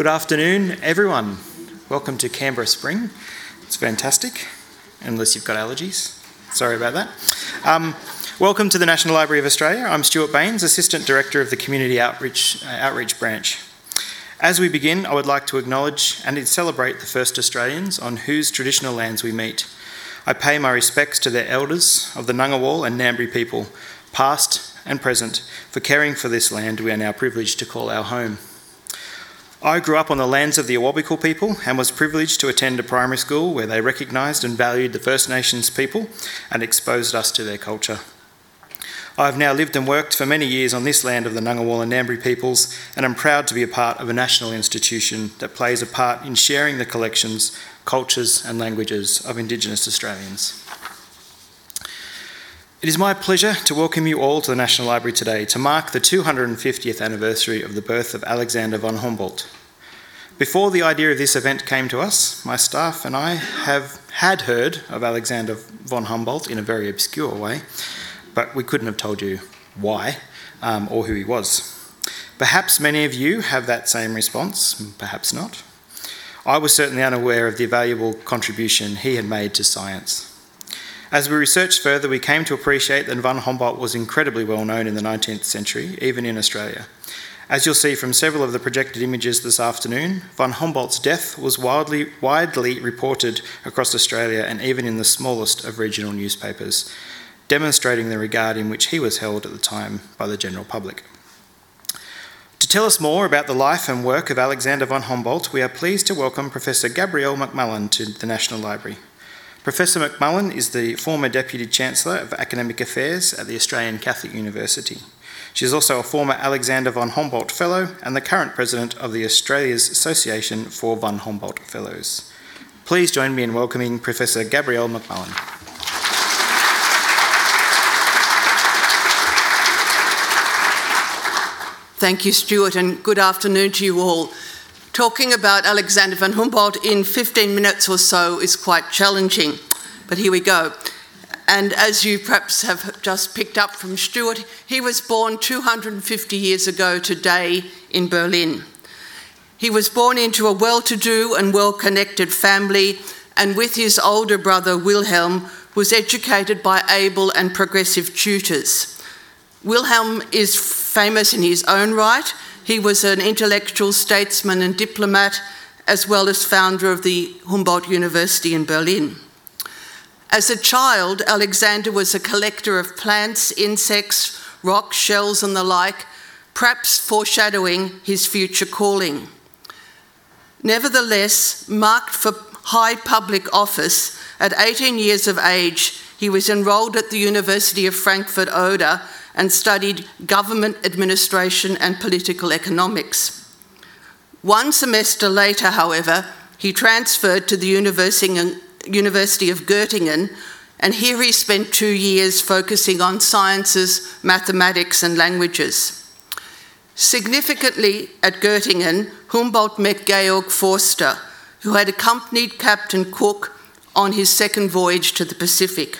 Good afternoon, everyone. Welcome to Canberra Spring. It's fantastic, unless you've got allergies. Sorry about that. Um, welcome to the National Library of Australia. I'm Stuart Baines, Assistant Director of the Community Outreach, uh, Outreach Branch. As we begin, I would like to acknowledge and celebrate the first Australians on whose traditional lands we meet. I pay my respects to their elders of the Ngunnawal and Ngambri people, past and present, for caring for this land we are now privileged to call our home. I grew up on the lands of the Awabakal people and was privileged to attend a primary school where they recognised and valued the First Nations people and exposed us to their culture. I have now lived and worked for many years on this land of the Ngunnawal and Ngambri peoples and am proud to be a part of a national institution that plays a part in sharing the collections, cultures and languages of Indigenous Australians. It is my pleasure to welcome you all to the National Library today to mark the 250th anniversary of the birth of Alexander von Humboldt. Before the idea of this event came to us, my staff and I have had heard of Alexander von Humboldt in a very obscure way, but we couldn't have told you why um, or who he was. Perhaps many of you have that same response, perhaps not. I was certainly unaware of the valuable contribution he had made to science. As we researched further, we came to appreciate that von Humboldt was incredibly well known in the 19th century, even in Australia. As you'll see from several of the projected images this afternoon, von Humboldt's death was widely, widely reported across Australia and even in the smallest of regional newspapers, demonstrating the regard in which he was held at the time by the general public. To tell us more about the life and work of Alexander von Humboldt, we are pleased to welcome Professor Gabrielle McMullen to the National Library. Professor McMullen is the former Deputy Chancellor of Academic Affairs at the Australian Catholic University. She is also a former Alexander von Humboldt Fellow and the current President of the Australia's Association for von Humboldt Fellows. Please join me in welcoming Professor Gabrielle McMullen. Thank you, Stuart, and good afternoon to you all. Talking about Alexander von Humboldt in 15 minutes or so is quite challenging, but here we go. And as you perhaps have just picked up from Stuart, he was born 250 years ago today in Berlin. He was born into a well to do and well connected family, and with his older brother Wilhelm, was educated by able and progressive tutors. Wilhelm is famous in his own right he was an intellectual statesman and diplomat, as well as founder of the Humboldt University in Berlin. As a child, Alexander was a collector of plants, insects, rocks, shells, and the like, perhaps foreshadowing his future calling. Nevertheless, marked for high public office, at 18 years of age, he was enrolled at the University of Frankfurt Oder and studied government administration and political economics. One semester later, however, he transferred to the University of Göttingen, and here he spent two years focusing on sciences, mathematics, and languages. Significantly, at Göttingen, Humboldt met Georg Forster, who had accompanied Captain Cook on his second voyage to the Pacific.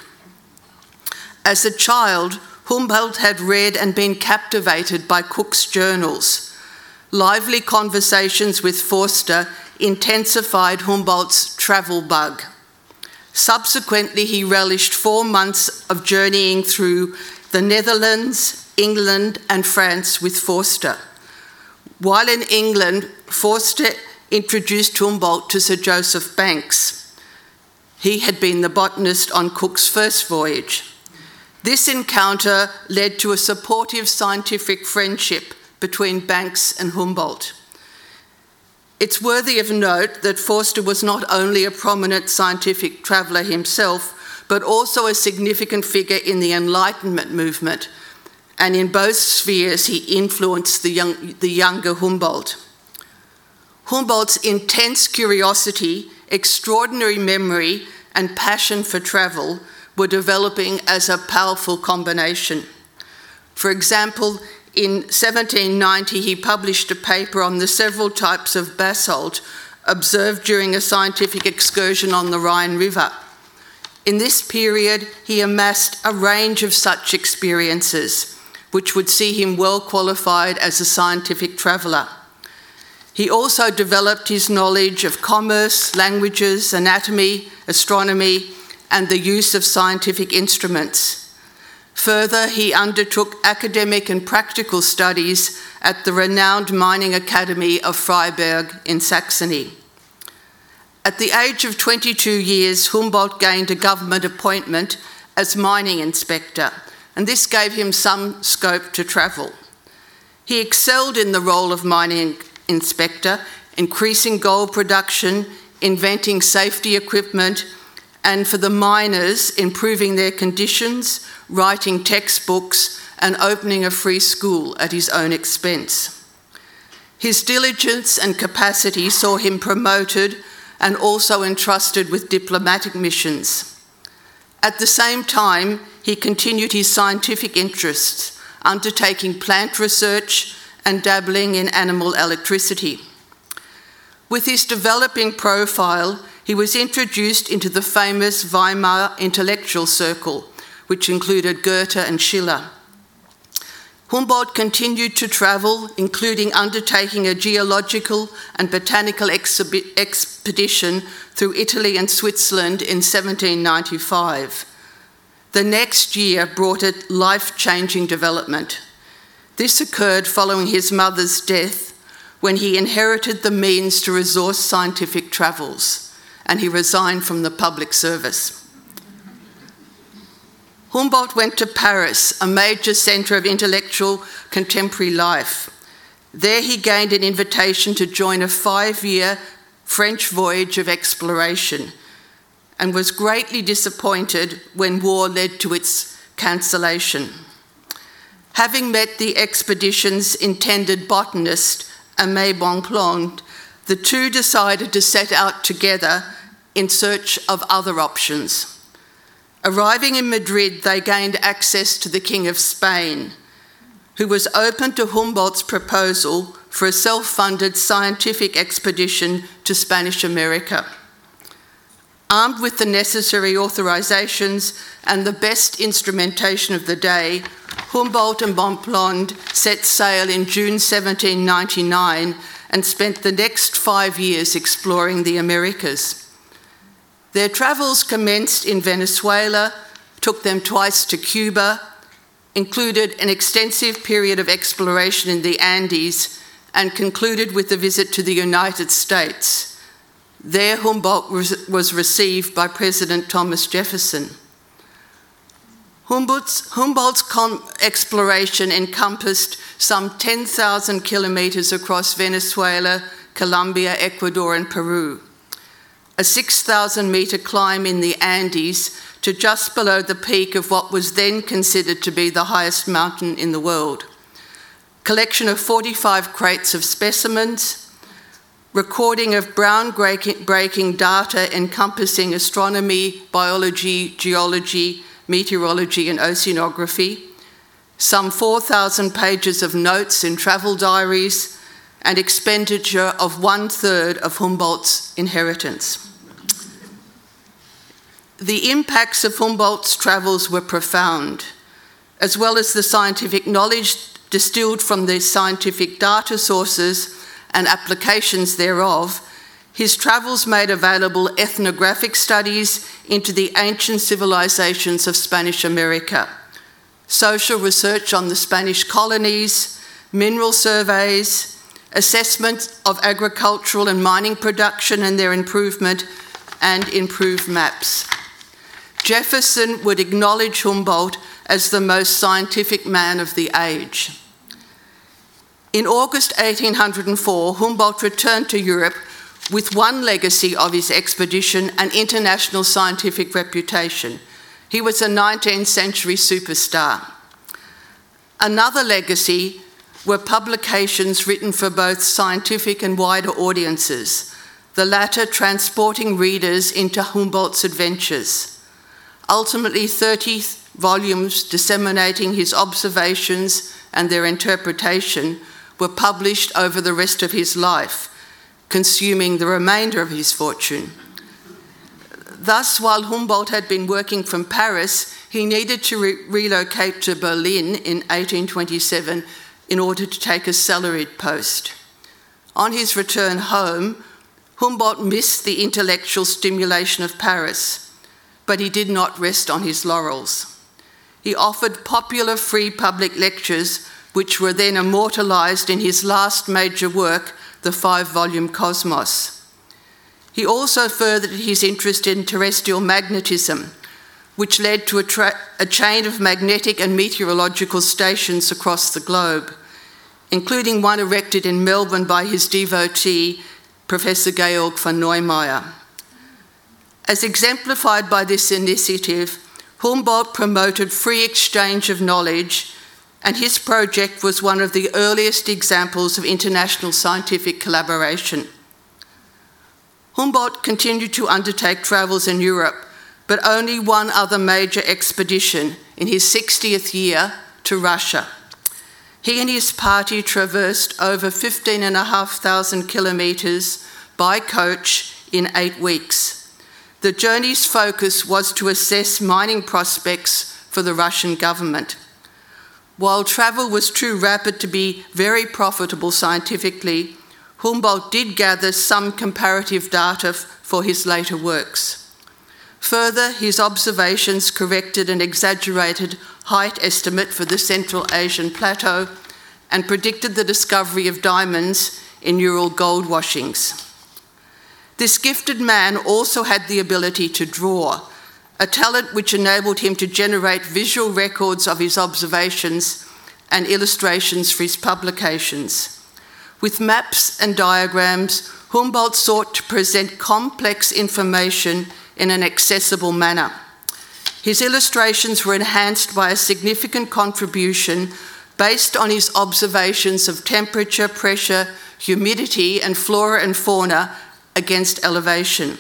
As a child, Humboldt had read and been captivated by Cook's journals. Lively conversations with Forster intensified Humboldt's travel bug. Subsequently, he relished four months of journeying through the Netherlands, England, and France with Forster. While in England, Forster introduced Humboldt to Sir Joseph Banks. He had been the botanist on Cook's first voyage. This encounter led to a supportive scientific friendship between Banks and Humboldt. It's worthy of note that Forster was not only a prominent scientific traveller himself, but also a significant figure in the Enlightenment movement, and in both spheres he influenced the, young, the younger Humboldt. Humboldt's intense curiosity, extraordinary memory, and passion for travel were developing as a powerful combination. For example, in 1790, he published a paper on the several types of basalt observed during a scientific excursion on the Rhine River. In this period, he amassed a range of such experiences, which would see him well qualified as a scientific traveller. He also developed his knowledge of commerce, languages, anatomy, astronomy, and the use of scientific instruments. Further, he undertook academic and practical studies at the renowned Mining Academy of Freiberg in Saxony. At the age of 22 years, Humboldt gained a government appointment as mining inspector, and this gave him some scope to travel. He excelled in the role of mining inspector, increasing gold production, inventing safety equipment, and for the miners, improving their conditions, writing textbooks, and opening a free school at his own expense. His diligence and capacity saw him promoted and also entrusted with diplomatic missions. At the same time, he continued his scientific interests, undertaking plant research and dabbling in animal electricity. With his developing profile, he was introduced into the famous Weimar intellectual circle, which included Goethe and Schiller. Humboldt continued to travel, including undertaking a geological and botanical exhibi- expedition through Italy and Switzerland in 1795. The next year brought a life changing development. This occurred following his mother's death when he inherited the means to resource scientific travels and he resigned from the public service. Humboldt went to Paris, a major centre of intellectual contemporary life. There he gained an invitation to join a five year French voyage of exploration and was greatly disappointed when war led to its cancellation. Having met the expedition's intended botanist, Aimé Bonpland, the two decided to set out together in search of other options. Arriving in Madrid, they gained access to the King of Spain, who was open to Humboldt's proposal for a self funded scientific expedition to Spanish America. Armed with the necessary authorizations and the best instrumentation of the day, Humboldt and Bonpland set sail in June 1799 and spent the next five years exploring the Americas. Their travels commenced in Venezuela, took them twice to Cuba, included an extensive period of exploration in the Andes, and concluded with a visit to the United States. There, Humboldt was received by President Thomas Jefferson. Humboldt's, Humboldt's exploration encompassed some 10,000 kilometres across Venezuela, Colombia, Ecuador, and Peru a 6,000 metre climb in the Andes to just below the peak of what was then considered to be the highest mountain in the world. Collection of 45 crates of specimens, recording of groundbreaking data encompassing astronomy, biology, geology, meteorology, and oceanography, some 4,000 pages of notes in travel diaries, and expenditure of one third of Humboldt's inheritance. The impacts of Humboldt's travels were profound, as well as the scientific knowledge distilled from the scientific data sources and applications thereof. His travels made available ethnographic studies into the ancient civilizations of Spanish America, social research on the Spanish colonies, mineral surveys, assessment of agricultural and mining production and their improvement, and improved maps. Jefferson would acknowledge Humboldt as the most scientific man of the age. In August 1804, Humboldt returned to Europe with one legacy of his expedition an international scientific reputation. He was a 19th century superstar. Another legacy were publications written for both scientific and wider audiences, the latter transporting readers into Humboldt's adventures ultimately 30 volumes disseminating his observations and their interpretation were published over the rest of his life, consuming the remainder of his fortune. Thus, while Humboldt had been working from Paris, he needed to re- relocate to Berlin in 1827 in order to take a salaried post. On his return home, Humboldt missed the intellectual stimulation of Paris, but he did not rest on his laurels. He offered popular free public lectures, which were then immortalized in his last major work, the five volume Cosmos. He also furthered his interest in terrestrial magnetism, which led to a, tra- a, chain of magnetic and meteorological stations across the globe, including one erected in Melbourne by his devotee, Professor Georg von Neumayer. As exemplified by this initiative, Humboldt promoted free exchange of knowledge, and his project was one of the earliest examples of international scientific collaboration. Humboldt continued to undertake travels in Europe, but only one other major expedition in his 60th year to Russia. He and his party traversed over 15,500 kilometres by coach in eight weeks. The journey's focus was to assess mining prospects for the Russian government. While travel was too rapid to be very profitable scientifically, Humboldt did gather some comparative data for his later works. Further, his observations corrected an exaggerated height estimate for the Central Asian Plateau and predicted the discovery of diamonds in Ural gold washings. This gifted man also had the ability to draw, a talent which enabled him to generate visual records of his observations and illustrations for his publications. With maps and diagrams, Humboldt sought to present complex information in an accessible manner. His illustrations were enhanced by a significant contribution based on his observations of temperature, pressure, humidity, and flora and fauna against elevation.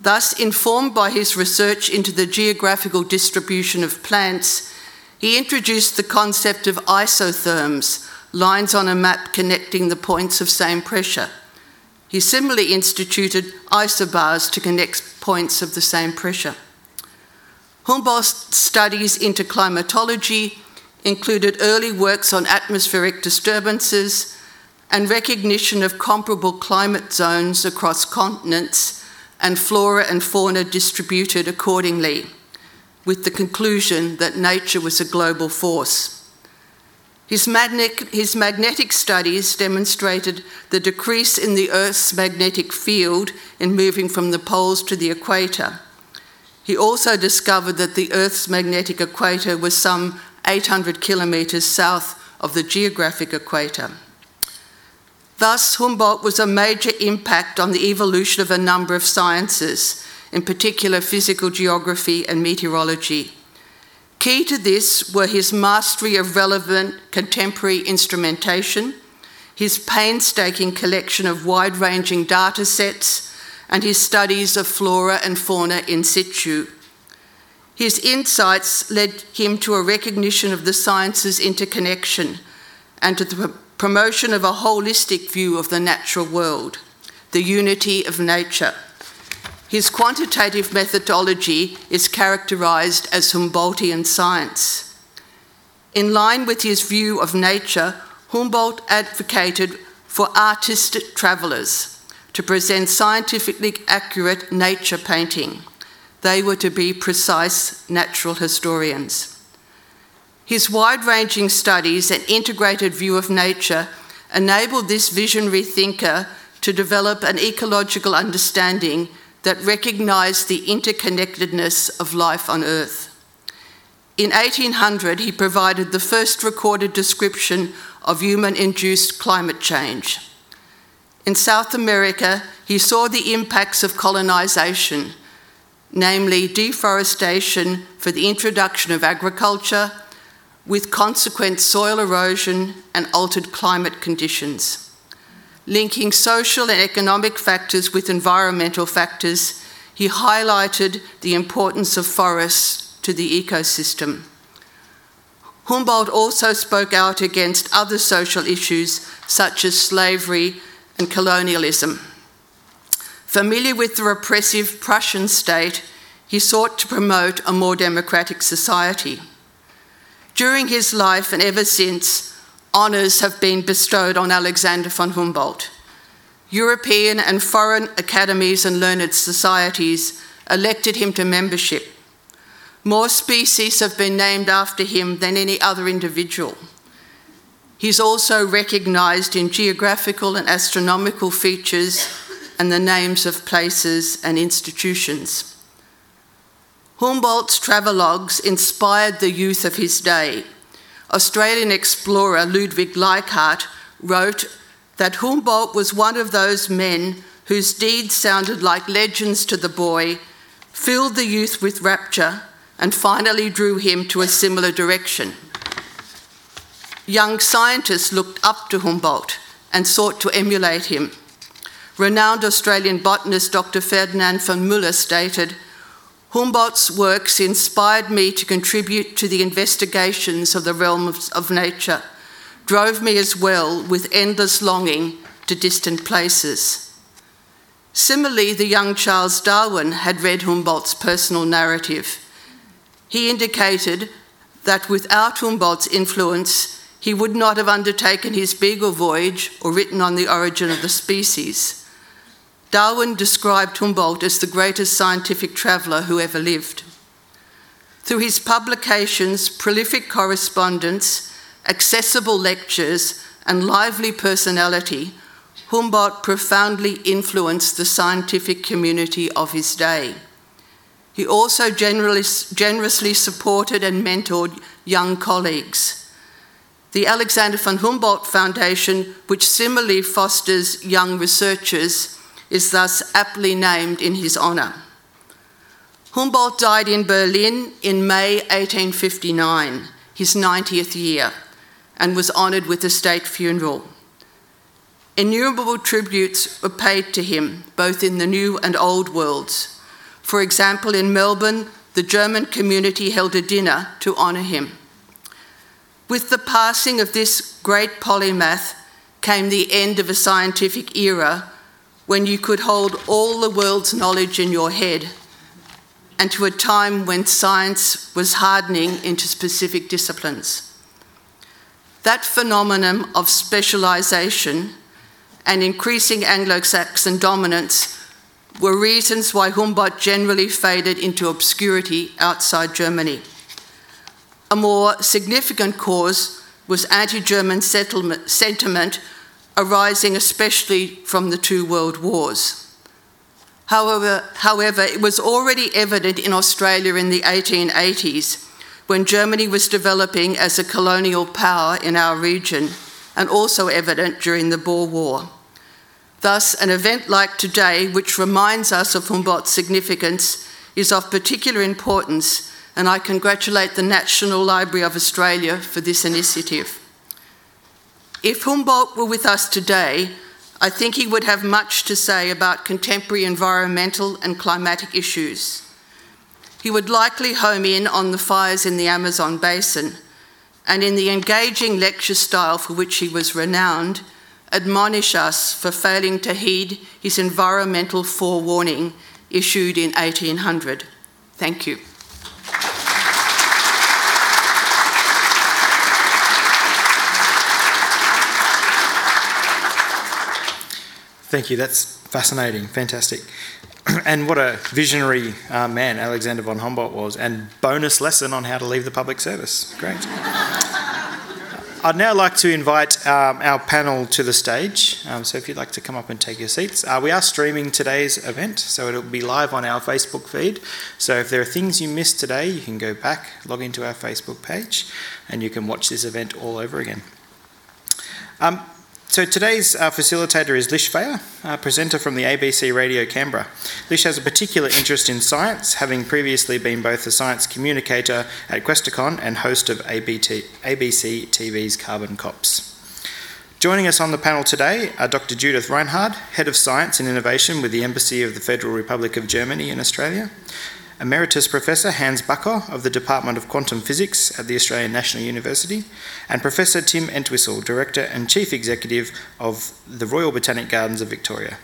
Thus, informed by his research into the geographical distribution of plants, he introduced the concept of isotherms, lines on a map connecting the points of same pressure. He similarly instituted isobars to connect points of the same pressure. Humboldt's studies into climatology included early works on atmospheric disturbances, and recognition of comparable climate zones across continents and flora and fauna distributed accordingly, with the conclusion that nature was a global force. His magnetic, his magnetic, studies demonstrated the decrease in the Earth's magnetic field in moving from the poles to the equator. He also discovered that the Earth's magnetic equator was some 800 kilometres south of the geographic equator. Thus, Humboldt was a major impact on the evolution of a number of sciences, in particular physical geography and meteorology. Key to this were his mastery of relevant contemporary instrumentation, his painstaking collection of wide ranging data sets, and his studies of flora and fauna in situ. His insights led him to a recognition of the sciences' interconnection and to the promotion of a holistic view of the natural world, the unity of nature. His quantitative methodology is characterized as Humboldtian science. In line with his view of nature, Humboldt advocated for artistic travellers to present scientifically accurate nature painting. They were to be precise natural historians. His wide ranging studies and integrated view of nature enabled this visionary thinker to develop an ecological understanding that recognised the interconnectedness of life on Earth. In 1800, he provided the first recorded description of human induced climate change. In South America, he saw the impacts of colonisation, namely deforestation for the introduction of agriculture with consequent soil erosion and altered climate conditions. Linking social and economic factors with environmental factors, he highlighted the importance of forests to the ecosystem. Humboldt also spoke out against other social issues such as slavery and colonialism. Familiar with the repressive Prussian state, he sought to promote a more democratic society. During his life and ever since, honours have been bestowed on Alexander von Humboldt. European and foreign academies and learned societies elected him to membership. More species have been named after him than any other individual. He's also recognised in geographical and astronomical features and the names of places and institutions. Humboldt's travelogues inspired the youth of his day. Australian explorer Ludwig Leichhardt wrote that Humboldt was one of those men whose deeds sounded like legends to the boy, filled the youth with rapture, and finally drew him to a similar direction. Young scientists looked up to Humboldt and sought to emulate him. Renowned Australian botanist Dr. Ferdinand von Mueller stated Humboldt's works inspired me to contribute to the investigations of the realms of nature, drove me as well with endless longing to distant places. Similarly, the young Charles Darwin had read Humboldt's personal narrative. He indicated that without Humboldt's influence, he would not have undertaken his Beagle voyage or written on the origin of the species. Darwin described Humboldt as the greatest scientific traveller who ever lived. Through his publications, prolific correspondence, accessible lectures, and lively personality, Humboldt profoundly influenced the scientific community of his day. He also generously supported and mentored young colleagues. The Alexander von Humboldt Foundation, which similarly fosters young researchers, is thus aptly named in his honour. Humboldt died in Berlin in May 1859, his 90th year, and was honoured with a state funeral. Innumerable tributes were paid to him, both in the New and Old worlds. For example, in Melbourne, the German community held a dinner to honour him. With the passing of this great polymath came the end of a scientific era when you could hold all the world's knowledge in your head, and to a time when science was hardening into specific disciplines. That phenomenon of specialisation and increasing Anglo Saxon dominance were reasons why Humboldt generally faded into obscurity outside Germany. A more significant cause was anti German sentiment arising especially from the two world wars. However, however, it was already evident in Australia in the 1880s when Germany was developing as a colonial power in our region, and also evident during the Boer War. Thus, an event like today, which reminds us of Humboldt's significance, is of particular importance, and I congratulate the National Library of Australia for this initiative. If Humboldt were with us today, I think he would have much to say about contemporary environmental and climatic issues. He would likely home in on the fires in the Amazon basin, and in the engaging lecture style for which he was renowned, admonish us for failing to heed his environmental forewarning issued in 1800. Thank you. Thank you. That's fascinating. Fantastic. and what a visionary uh, man Alexander von Humboldt was, and bonus lesson on how to leave the public service. Great. I'd now like to invite um, our panel to the stage. Um, so if you'd like to come up and take your seats. Uh, we are streaming today's event, so it'll be live on our Facebook feed. So if there are things you missed today, you can go back, log into our Facebook page, and you can watch this event all over again. Um, so today's uh, facilitator is Lish Fejer, a presenter from the ABC Radio Canberra. Lish has a particular interest in science, having previously been both a science communicator at Questacon and host of ABT, ABC TV's Carbon Cops. Joining us on the panel today are Dr. Judith Reinhard, Head of Science and Innovation with the Embassy of the Federal Republic of Germany in Australia, Emeritus Professor Hans Bachor of the Department of Quantum Physics at the Australian National University, and Professor Tim Entwisle, Director and Chief Executive of the Royal Botanic Gardens of Victoria.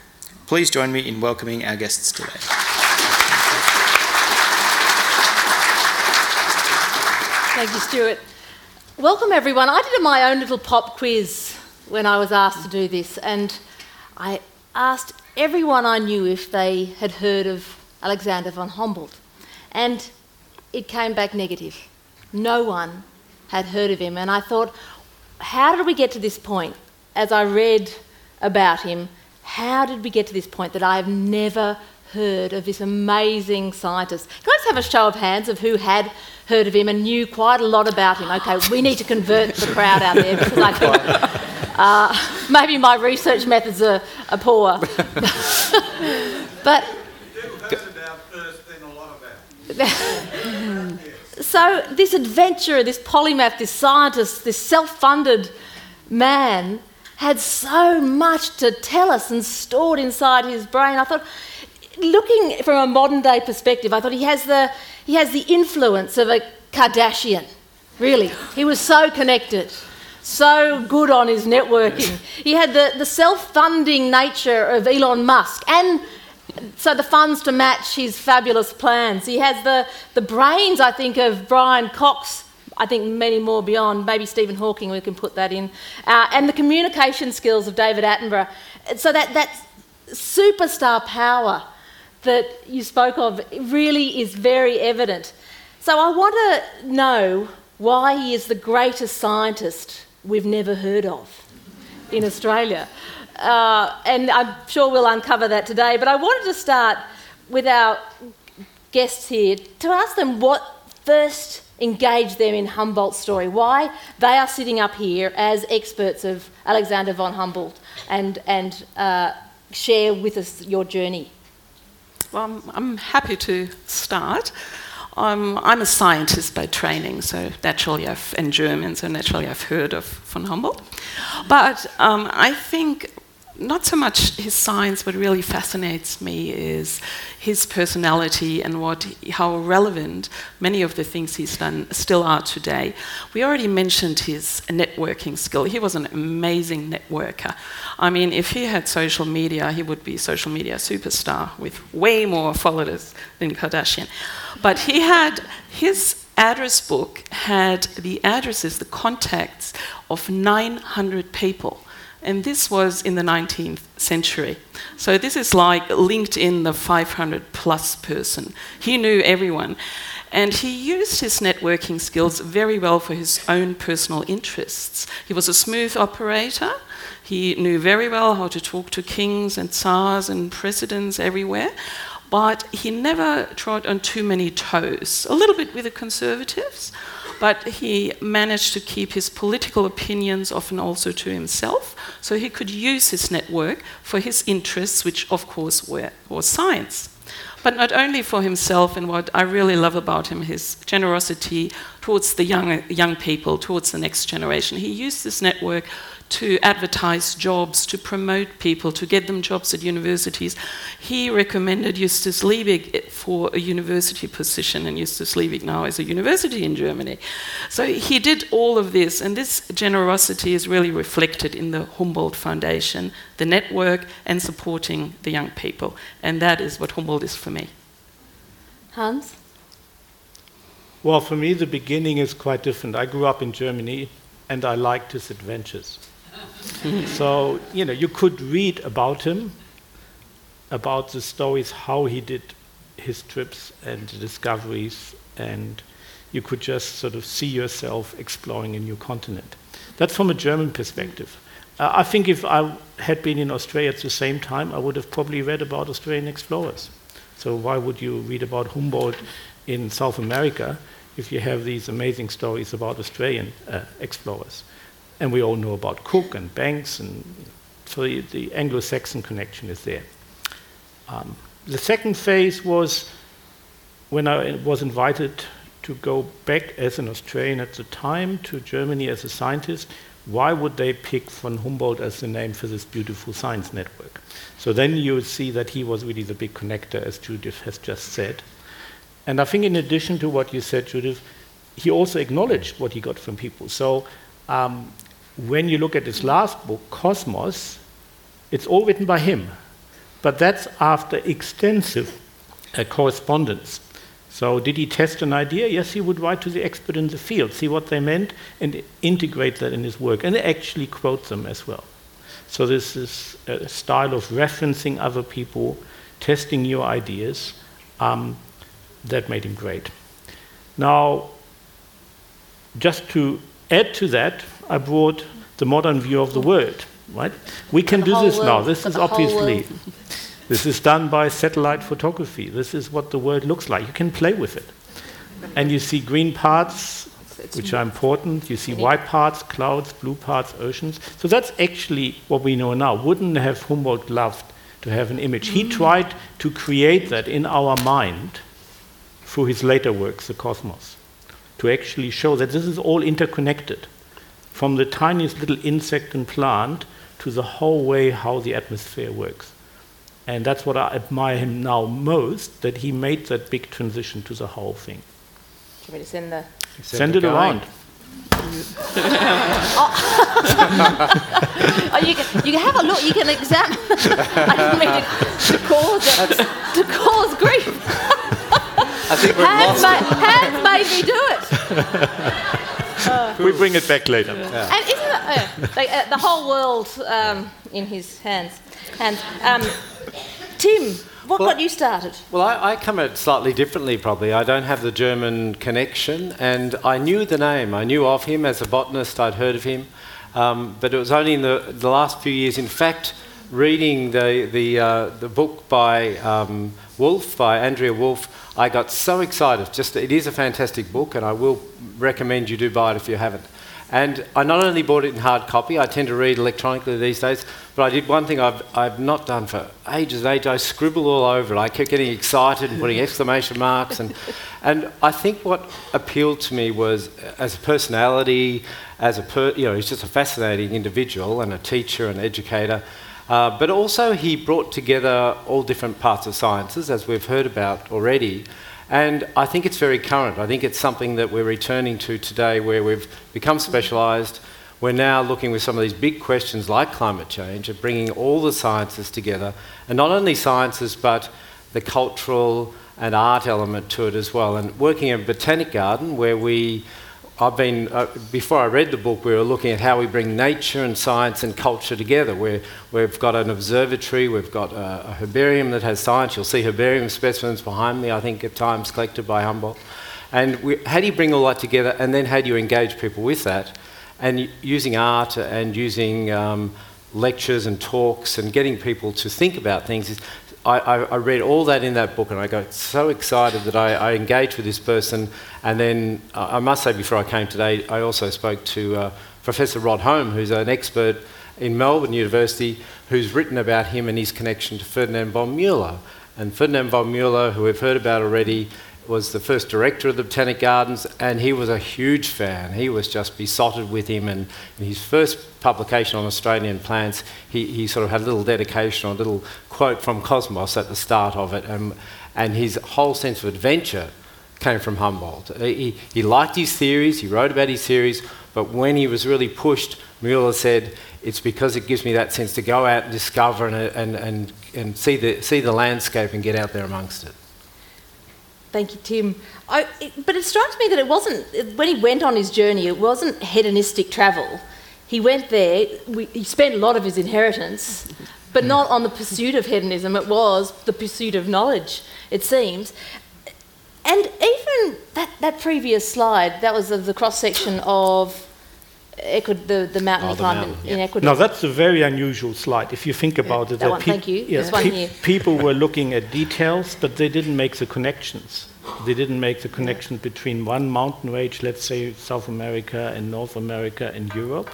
Please join me in welcoming our guests today. Thank you, Stuart. Welcome, everyone. I did my own little pop quiz when I was asked to do this, and I asked everyone I knew if they had heard of Alexander von Humboldt, and it came back negative. No one had heard of him, and I thought, how did we get to this point? As I read about him, how did we get to this point that I have never heard of this amazing scientist? Can I just have a show of hands of who had heard of him and knew quite a lot about him. Okay, we need to convert the crowd out there because I uh, maybe my research methods are, are poor. but. so, this adventurer, this polymath, this scientist, this self funded man had so much to tell us and stored inside his brain. I thought, looking from a modern day perspective, I thought he has the, he has the influence of a Kardashian. Really. He was so connected, so good on his networking. He had the, the self funding nature of Elon Musk and so the funds to match his fabulous plans. He has the, the brains, I think, of Brian Cox. I think many more beyond, maybe Stephen Hawking, we can put that in, uh, and the communication skills of David Attenborough. So that, that superstar power that you spoke of really is very evident. So I want to know why he is the greatest scientist we've never heard of in Australia. Uh, and I'm sure we'll uncover that today. But I wanted to start with our guests here to ask them what first engaged them in Humboldt's story, why they are sitting up here as experts of Alexander von Humboldt and, and uh, share with us your journey. Well, I'm, I'm happy to start. Um, I'm a scientist by training, so naturally I've, and German, so naturally I've heard of von Humboldt. But um, I think not so much his science, but really fascinates me is his personality and what, how relevant many of the things he's done still are today. We already mentioned his networking skill. He was an amazing networker. I mean, if he had social media, he would be a social media superstar with way more followers than Kardashian. But he had his address book had the addresses, the contacts of 900 people and this was in the 19th century. So this is like LinkedIn, the 500 plus person. He knew everyone. And he used his networking skills very well for his own personal interests. He was a smooth operator. He knew very well how to talk to kings and tsars and presidents everywhere. But he never trod on too many toes, a little bit with the conservatives, but he managed to keep his political opinions often also to himself, so he could use his network for his interests, which of course were, science. But not only for himself, and what I really love about him, his generosity towards the young, young people, towards the next generation. He used this network to advertise jobs, to promote people, to get them jobs at universities. He recommended Justus Liebig for a university position, and Justus Liebig now is a university in Germany. So he did all of this, and this generosity is really reflected in the Humboldt Foundation, the network, and supporting the young people. And that is what Humboldt is for me. Hans? Well, for me, the beginning is quite different. I grew up in Germany and I liked his adventures. so, you know, you could read about him, about the stories, how he did his trips and discoveries, and you could just sort of see yourself exploring a new continent. That's from a German perspective. Uh, I think if I had been in Australia at the same time, I would have probably read about Australian explorers. So, why would you read about Humboldt in South America if you have these amazing stories about Australian uh, explorers? And we all know about Cook and Banks, and so the, the Anglo Saxon connection is there. Um, the second phase was when I was invited to go back as an Australian at the time to Germany as a scientist. Why would they pick von Humboldt as the name for this beautiful science network? So then you would see that he was really the big connector, as Judith has just said. And I think, in addition to what you said, Judith, he also acknowledged what he got from people. So um, when you look at his last book, Cosmos, it's all written by him. But that's after extensive uh, correspondence. So, did he test an idea? Yes, he would write to the expert in the field, see what they meant, and integrate that in his work, and actually quote them as well. So, this is a style of referencing other people, testing your ideas, um, that made him great. Now, just to add to that, I brought the modern view of the world. Right? We can do this world, now. This is obviously this is done by satellite photography. This is what the world looks like. You can play with it. And you see green parts, which are important. You see white parts, clouds, blue parts, oceans. So that's actually what we know now. Wouldn't have Humboldt loved to have an image? He tried to create that in our mind through his later works, The Cosmos, to actually show that this is all interconnected. From the tiniest little insect and plant to the whole way how the atmosphere works. And that's what I admire him now most, that he made that big transition to the whole thing. Do you want me to send the. Send, it going. around. Oh. oh, you can, you can have a look, you can examine. I didn't mean to, to, cause, to cause grief. I think we've Hands, lost ma- hands made me do it. We bring it back later. And isn't it, uh, like, uh, the whole world um, in his hands? hands. Um, Tim, what Well- got you started? Well, I, I come at it slightly differently, probably. I don't have the German connection, and I knew the name. I knew of him as a botanist, I'd heard of him, um, but it was only in the, the last few years. In fact, reading the, the, uh, the book by um, Wulf, by Andrea Wulf, I got so excited. Just It is a fantastic book, and I will recommend you do buy it if you haven't. And I not only bought it in hard copy, I tend to read electronically these days, but I did one thing I've, I've not done for ages and ages. I scribbled all over it. I kept getting excited and putting exclamation marks. And, and I think what appealed to me was uh, as a personality, as a per, you know, he's just a fascinating individual and a teacher and educator. Uh, but also, he brought together all different parts of sciences, as we've heard about already. And I think it's very current. I think it's something that we're returning to today where we've become specialised. We're now looking with some of these big questions like climate change at bringing all the sciences together. And not only sciences, but the cultural and art element to it as well. And working in a botanic garden where we I've been, uh, before I read the book, we were looking at how we bring nature and science and culture together. Where we've got an observatory, we've got a, a herbarium that has science. You'll see herbarium specimens behind me, I think, at times collected by Humboldt. And we, how do you bring all that together, and then how do you engage people with that? And using art and using um, lectures and talks and getting people to think about things is I, I, I read all that in that book and I got so excited that I, I engaged with this person. And then uh, I must say, before I came today, I also spoke to uh, Professor Rod Home, who's an expert in Melbourne University, who's written about him and his connection to Ferdinand von Mueller. And Ferdinand von Mueller, who we've heard about already, was the first director of the Botanic Gardens, and he was a huge fan. He was just besotted with him, and in his first publication on Australian plants, he, he sort of had a little dedication or a little quote from Cosmos at the start of it, and, and his whole sense of adventure came from Humboldt. He, he liked his theories, he wrote about his theories, but when he was really pushed, Mueller said, it's because it gives me that sense to go out and discover and, and, and, and see, the, see the landscape and get out there amongst it. Thank you, Tim. I, it, but it strikes me that it wasn't, when he went on his journey, it wasn't hedonistic travel. He went there, we, he spent a lot of his inheritance, but not on the pursuit of hedonism, it was the pursuit of knowledge, it seems. And even that, that previous slide, that was the cross section of Ecuador, the, the mountain Oh, the climbed mountain, in, in yeah. Ecuador. Now that's a very unusual slide. If you think about it, that one, peop- thank you. yeah, There's one peop- people were looking at details, but they didn't make the connections. They didn't make the connection between one mountain range, let's say South America and North America and Europe,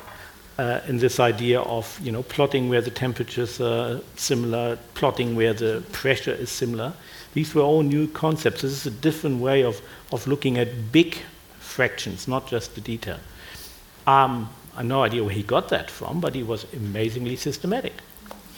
uh, and this idea of you know plotting where the temperatures are similar, plotting where the pressure is similar. These were all new concepts. This is a different way of, of looking at big fractions, not just the detail. Um, I have no idea where he got that from, but he was amazingly systematic.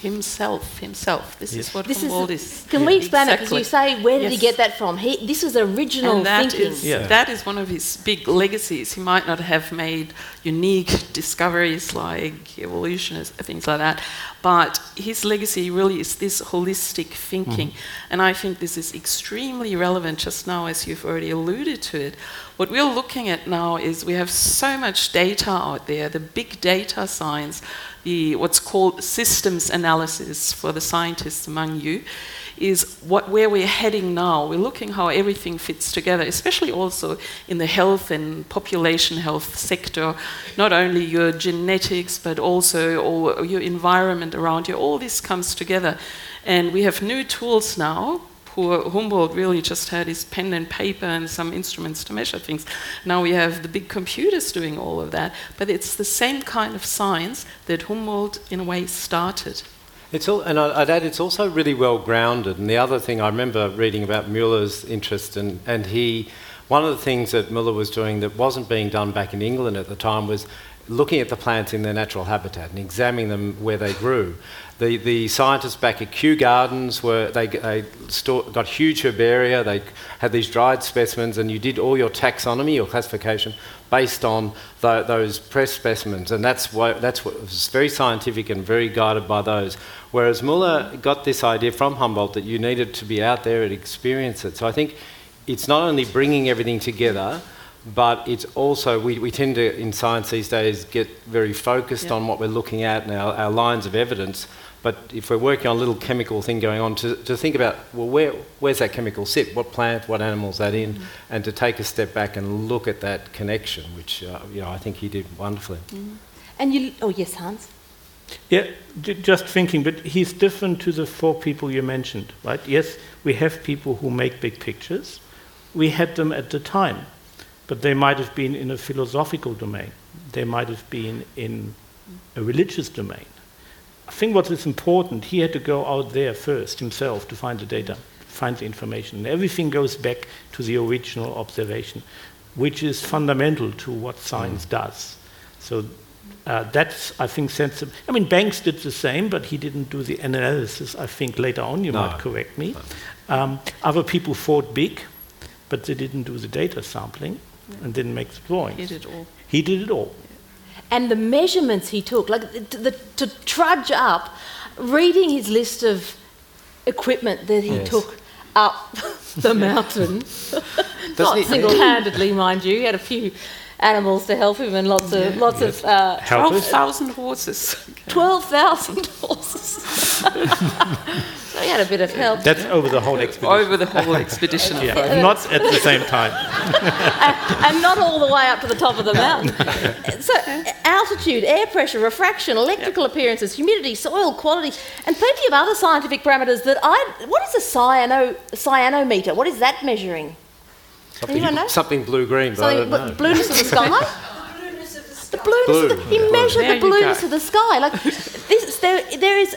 Himself, himself. This Yes. is what This Humboldt is, is. can we explain it? Because Exactly. you say, where did he get that from? He, this is original and that thinking. is- Yeah. that is one of his big legacies. He might not have made unique discoveries like evolution and things like that, but his legacy really is this holistic thinking. Mm-hmm. And I think this is extremely relevant just now, as you've already alluded to it. What we're looking at now is we have so much data out there, the big data science, the what's called systems analysis for the scientists among you is what where we're heading now. We're looking how everything fits together, especially also in the health and population health sector. Not only your genetics, but also all your environment around you. All this comes together, and we have new tools now. Poor Humboldt really just had his pen and paper and some instruments to measure things. Now we have the big computers doing all of that, but it's the same kind of science that Humboldt, in a way, started. It's all, and I'd add it's also really well grounded. And the other thing I remember reading about Muller's interest, and, and he, one of the things that Muller was doing that wasn't being done back in England at the time was looking at the plants in their natural habitat and examining them where they grew. The, the scientists back at Kew Gardens were they, they store, got huge herbaria. They had these dried specimens, and you did all your taxonomy, your classification, based on tho- those press specimens, and that's that's what was very scientific and very guided by those. Whereas Muller got this idea from Humboldt that you needed to be out there and experience it. So I think it's not only bringing everything together, but it's also we, we tend to in science these days get very focused Yeah. on what we're looking at and our, our lines of evidence. But if we're working on a little chemical thing going on, to, to think about, well, where, where's that chemical sit? What plant, what animal's that in? And to take a step back and look at that connection, which, uh, you know, I think he did wonderfully. And you, oh yes, Hans. Yeah, j- just thinking, but he's different to the four people you mentioned, right? Yes, we have people who make big pictures. We had them at the time, but they might have been in a philosophical domain. They might have been in a religious domain. I think what is important, he had to go out there first himself to find the data, find the information. And everything goes back to the original observation, which is fundamental to what science does. So uh, that's, I think, sensible. I mean, Banks did the same, but he didn't do the analysis. I think later on, you No. might correct me. Um, other people thought big, but they didn't do the data sampling and didn't make the drawings. He did it all. He did it all. And the measurements he took, like the, the, to trudge up, reading his list of equipment that he Yes. took up the mountain, not single-handedly, mind you. He had a few animals to help him and lots of lots of uh, 12,000 horses. twelve thousand horses. so he had a bit of help. That's over the whole expedition. Over the whole expedition. Yeah, not at the same time. and not all the way up to the top of the mountain. so, altitude, air pressure, refraction, electrical appearances, humidity, soil quality, and plenty of other scientific parameters that I. What is a cyano, cyanometer? What is that measuring? Anyone know? Something blue green, but I don't know. blueness of the sky? The blueness of the, he Blue. measured There the blueness go. of the sky. Like this, there, there is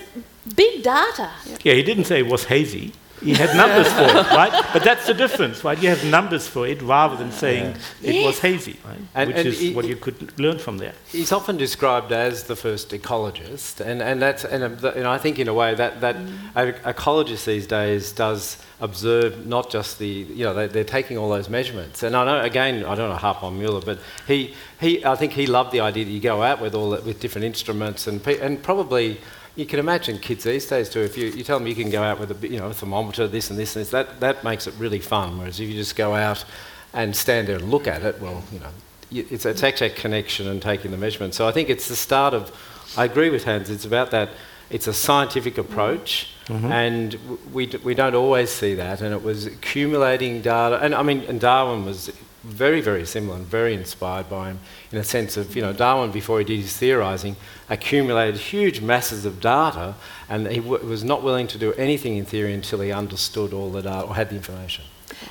big data. Yeah, he didn't say it was hazy. He had numbers for it, right? But that's the difference, right? You have numbers for it rather than saying it was hazy, right? And- Which and is he- what you could learn from there. He's often described as the first ecologist, and, and that's and, um, and I think in a way that that a ecologist these days does observe not just the you know they, they're taking all those measurements. And I know again I don't want to harp on Mueller, but he he I think he loved the idea that you go out with all that, with different instruments and pe- and probably. You can imagine kids these days too. If you, you tell them you can go out with a you know a thermometer, this and this and this, that that makes it really fun. Whereas if you just go out and stand there and look at it, well, you know, it's, it's actually a connection and taking the measurement. So I think it's the start of, I agree with Hans, it's about that, it's a scientific approach, mm-hmm. and we, d- we don't always see that, and it was accumulating data, and I mean, and Darwin was very, very similar and very inspired by him in a sense of, you know, Darwin, before he did his theorising, accumulated huge masses of data, and he w- was not willing to do anything in theory until he understood all the data or had the information.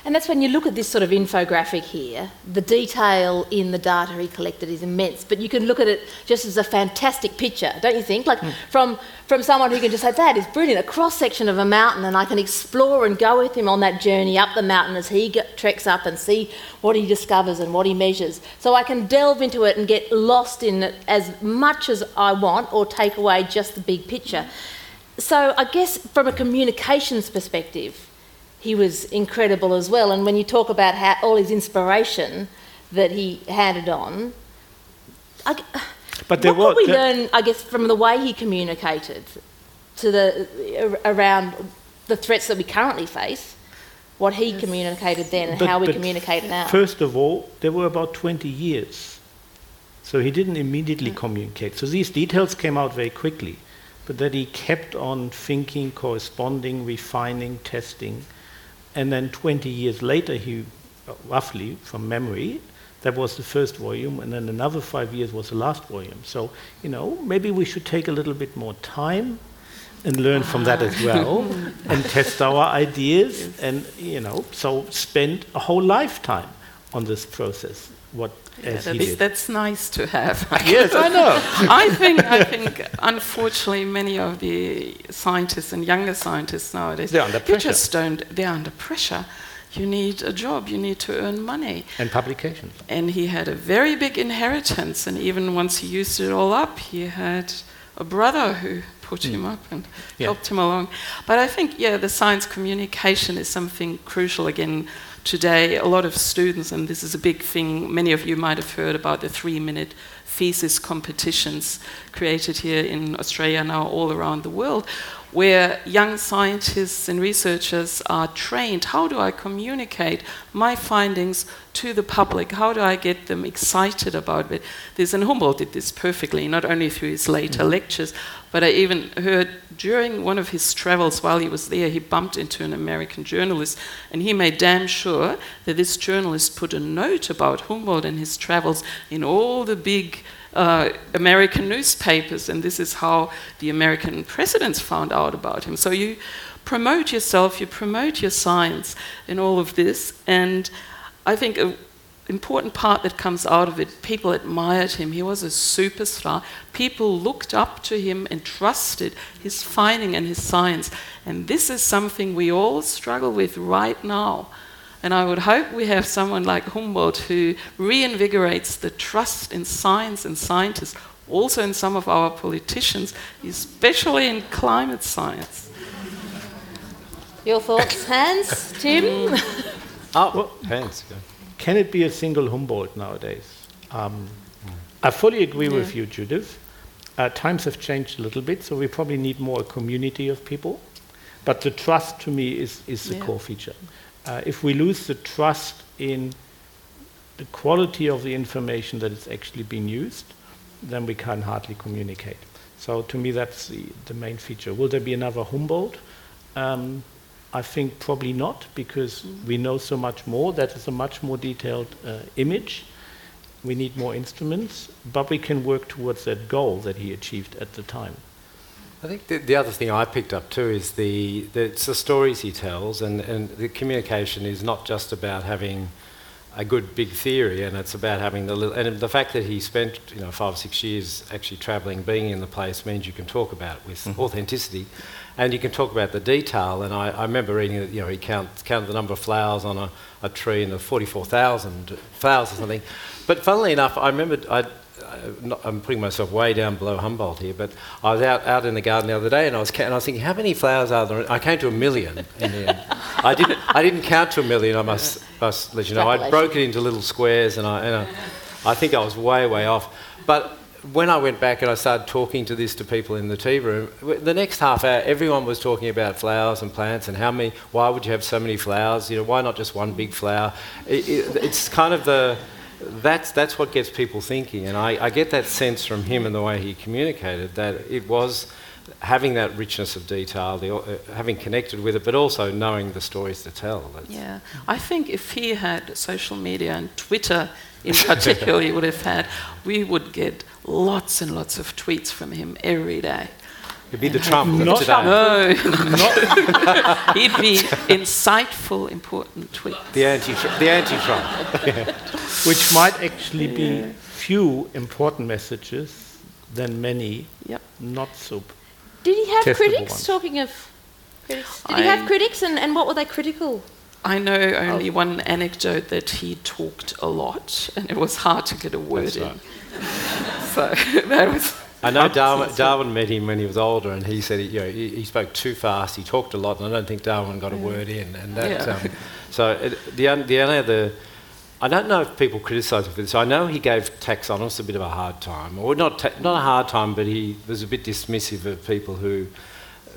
And that's when you look at this sort of infographic here, the detail in the data he collected is immense, but you can look at it just as a fantastic picture, don't you think? Like hmm. from, from someone who can just say, that is brilliant, a cross section of a mountain, and I can explore and go with him on that journey up the mountain as he get, treks up and see what he discovers and what he measures. So I can delve into it and get lost in it as much as I want or take away just the big picture. so I guess from a communications perspective, he was incredible as well. And when you talk about how, all his inspiration that he handed on, I, But there what were could we there- learn, I guess, from the way he communicated to the around the threats that we currently face? What he communicated then and But- how we communicate now. First of all, there were about 20 years. So he didn't immediately mm. communicate. So these details came out very quickly. But that he kept on thinking, corresponding, refining, testing. And then 20 years later, he, roughly from memory, that was the first volume. And then another five years was the last volume. So, you know, maybe we should take a little bit more time and learn from that as ah. well and test our ideas and you know so spend a whole lifetime on this process what as he That's, did that's nice to have. yes i know I think, I think, unfortunately, many of the scientists and younger scientists nowadays, They're under pressure. you just don't. They're under pressure. You need a job. You need to earn money. and publications And he had a very big inheritance. And even once he used it all up, he had a brother who put him hmm. up and Yeah. helped him along. But I think, yeah, the science communication is something crucial again today. A lot of students, and this is a big thing, many of you might have heard about the three minute thesis competitions created here in Australia now all around the world, where young scientists and researchers are trained. How do I communicate my findings to the public? How do I get them excited about it? This and Humboldt did this perfectly, not only through his later mm-hmm. lectures, but I even heard during one of his travels while he was there, he bumped into an American journalist, and he made damn sure that this journalist put a note about Humboldt and his travels in all the big uh, American newspapers, and this is how the American presidents found out about him. So you promote yourself, you promote your science in all of this, and I think an important part that comes out of it, people admired him. He was a superstar. People looked up to him and trusted his finding and his science. And this is something we all struggle with right now. And I would hope we have someone like Humboldt who reinvigorates the trust in science and scientists, also in some of our politicians, especially in climate science. Your thoughts, Hans, Tim? Oh, thanks. can it be a single humboldt nowadays um, i fully agree with you judith uh, times have changed a little bit so we probably need more a community of people but the trust to me is, is the Yeah. core feature uh, if we lose the trust in the quality of the information that is actually being used, then we can hardly communicate. So to me, that's the, the main feature. Will there be another Humboldt? Um, I think probably not, because we know so much more. That is a much more detailed uh, image. We need more instruments, but we can work towards that goal that he achieved at the time. I think the, the other thing I picked up too is the, the it's the stories he tells, and, and the communication is not just about having a good big theory, and it's about having the little. And the fact that he spent you know five or six years actually travelling, being in the place, means you can talk about it with mm-hmm. authenticity, and you can talk about the detail. And I, I remember reading that you know he count, counted the number of flowers on a, a tree and the forty four thousand flowers or something. But funnily enough, I remember I. I'm not- I'm putting myself way down below Humboldt here, but I was out, out in the garden the other day and I was ca- and I was thinking, how many flowers are there? I came to a million in the end. I didn't I didn't count to a million. I must must let you know. I broke it into little squares, and I and I, I think I was way way off. But when I went back and I started talking to this to people in the tea room, the next half hour, everyone was talking about flowers and plants and how many. Why would you have so many flowers? You know, why not just one big flower? It, it, it's kind of the that's that's what gets people thinking, and I, I get that sense from him and the way he communicated that it was having that richness of detail, the, uh, having connected with it, but also knowing the stories to tell. Yeah, I think if he had social media and Twitter in particular, he would have had, we would get lots and lots of tweets from him every day. It'd be the Trump of today. Oh. No, he'd be insightful, important tweets. The anti the anti-Trump. which might actually be few important messages than many Yep. not so. Did he have critics? ones. Talking of critics, did he have critics, and, and what were they critical? I know only one anecdote that he talked a lot, and it was hard to get a word That's in. So that was I know Darwin, Darwin met him when he was older, and he said he, you know, he, he spoke too fast. He talked a lot, and I don't think Darwin got a word in. And that, Yeah. um, so it, the the only other, I don't know if people criticise him for this. I know he gave taxonomists a bit of a hard time, or not ta- not a hard time, but he was a bit dismissive of people who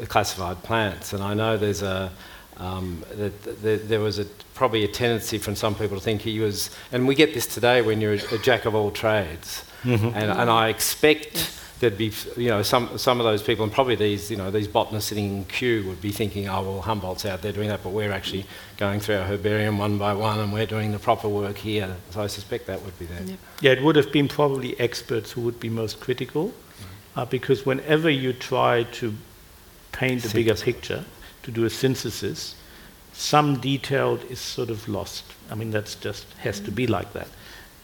classified plants. And I know there's a um, that there was a, probably a tendency from some people to think he was, and we get this today when you're a, a jack of all trades, and, and I expect there'd be you know some some of those people, and probably these you know these botanists sitting in Kew would be thinking, oh well, Humboldt's out there doing that, but we're actually going through our herbarium one by one, and we're doing the proper work here. So I suspect that would be there. Yep. Yeah, it would have been probably experts who would be most critical, uh, because whenever you try to paint a bigger picture, to do a synthesis, some detail is sort of lost. I mean, that's just has to be like that.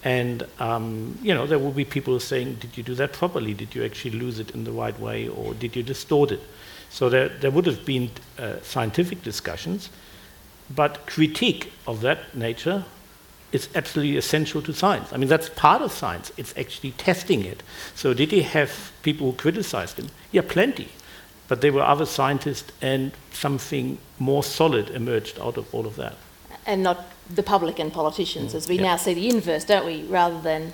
And um, you know, there will be people saying, "Did you do that properly? Did you actually lose it in the right way, or did you distort it?" So there, there would have been uh, scientific discussions, but critique of that nature is absolutely essential to science. I mean, that's part of science. It's actually testing it. So did he have people who criticized him? Yeah, plenty. But there were other scientists, and something more solid emerged out of all of that. And not the public and politicians, mm. as we Yeah. now see the inverse, don't we? Rather than.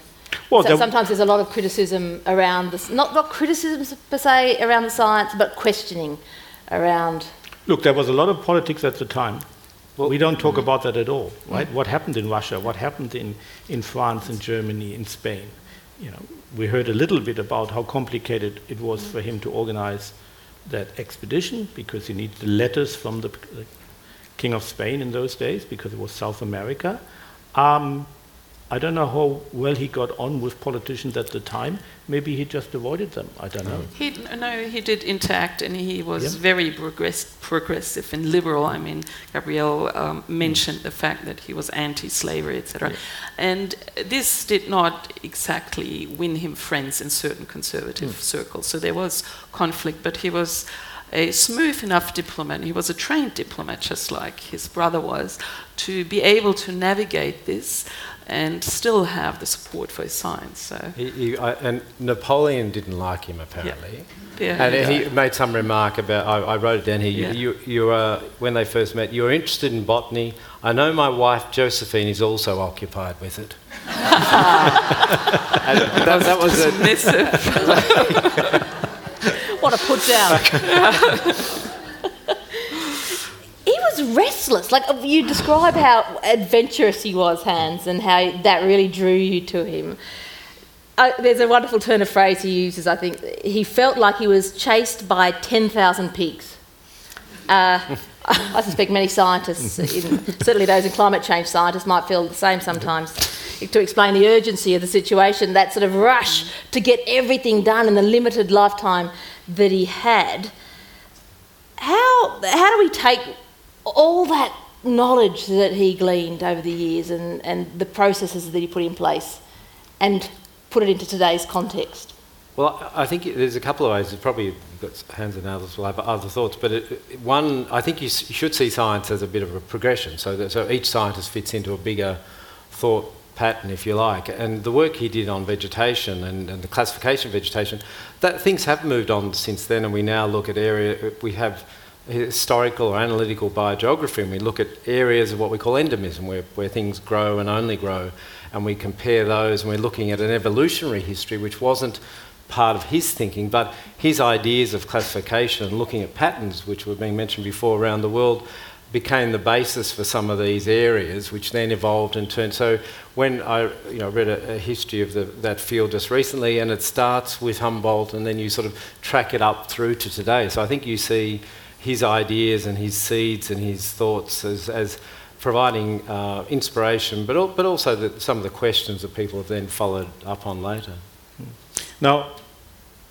Well, so sometimes there's a lot of criticism around this, not, not criticisms per se around the science, but questioning around. Look, there was a lot of politics at the time. But we don't talk mm. about that at all, right? Mm. What happened in Russia? What happened in, in France and Germany, in Spain? You know, we heard a little bit about how complicated it was for him to organize that expedition because he needed the letters from the, the king of Spain in those days because it was South America. Um, I don't know how well he got on with politicians at the time. Maybe he just avoided them. I don't know. He, no, he did interact, and he was Yeah. very progress, progressive and liberal. I mean, Gabrielle um, mentioned the fact that he was anti-slavery, etc. And this did not exactly win him friends in certain conservative circles. So there was conflict, but he was a smooth enough diplomat. He was a trained diplomat, just like his brother was, to be able to navigate this and still have the support for his science. So. He, he, I, and Napoleon didn't like him apparently. Yeah, yeah And yeah. he made some remark about, I, I wrote it down here, Yeah. you, you, you are, when they first met, you're interested in botany. I know my wife Josephine is also occupied with it. and that, that was a, What a put down. he was restless. Like uh, you describe how adventurous he was, Hans, and how that really drew you to him. Uh, there's a wonderful turn of phrase he uses. I think he felt like he was chased by ten thousand pigs. Uh, I suspect many scientists, in, certainly those in climate change scientists, might feel the same sometimes. To explain the urgency of the situation, that sort of rush to get everything done in the limited lifetime that he had. How, how do we take all that knowledge that he gleaned over the years and, and the processes that he put in place and put it into today's context? Well, I think there's a couple of ways. Probably you've got Hans and others will have other thoughts, but it- one, I think you, s- you should see science as a bit of a progression. So, that, so each scientist fits into a bigger thought pattern, if you like. And the work he did on vegetation and, and the classification of vegetation, that things have moved on since then, and we now look at area. We have historical or analytical biogeography, and we look at areas of what we call endemism, where, where things grow and only grow, and we compare those, and we're looking at an evolutionary history which wasn't part of his thinking, but his ideas of classification and looking at patterns, which were being mentioned before around the world, became the basis for some of these areas, which then evolved and turned. So when I you know, read a, a history of the, that field just recently, and it starts with Humboldt, and then you sort of track it up through to today. So I think you see his ideas and his seeds and his thoughts as, as providing uh, inspiration, but, al- but also the, some of the questions that people have then followed up on later. Now,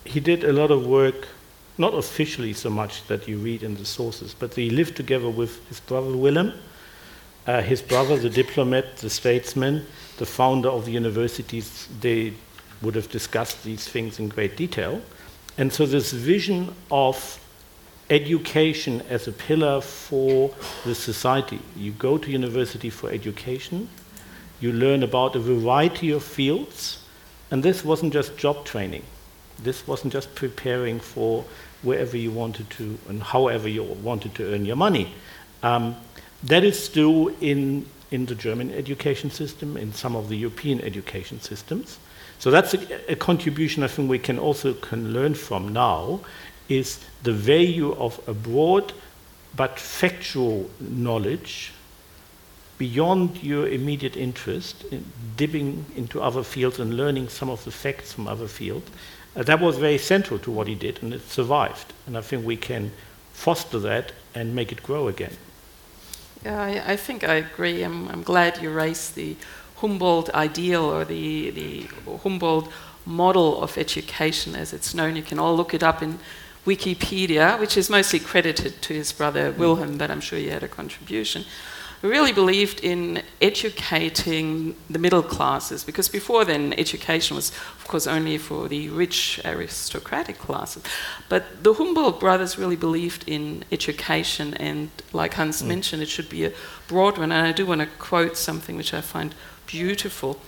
he did a lot of work, not officially so much that you read in the sources, but he lived together with his brother Wilhelm, uh, his brother, the diplomat, the statesman, the founder of the universities. They would have discussed these things in great detail. And so, this vision of education as a pillar for the society. You go to university for education, you learn about a variety of fields, and this wasn't just job training. This wasn't just preparing for wherever you wanted to and however you wanted to earn your money. Um, that is still in, in the German education system, in some of the European education systems. So that's a, a contribution I think we can also can learn from now, is the value of a broad but factual knowledge beyond your immediate interest, in dipping into other fields and learning some of the facts from other fields, uh, that was very central to what he did, and it survived. And I think we can foster that and make it grow again. Yeah, I, I think I agree. I'm, I'm glad you raised the Humboldt ideal or the, the Humboldt model of education as it's known. You can all look it up in Wikipedia, which is mostly credited to his brother Wilhelm, but I'm sure he had a contribution really believed in educating the middle classes because before then education was of course only for the rich aristocratic classes. But the humboldt brothers really believed in education and like hans mm. mentioned it should be a broad one. And i do want to quote something which i find beautiful.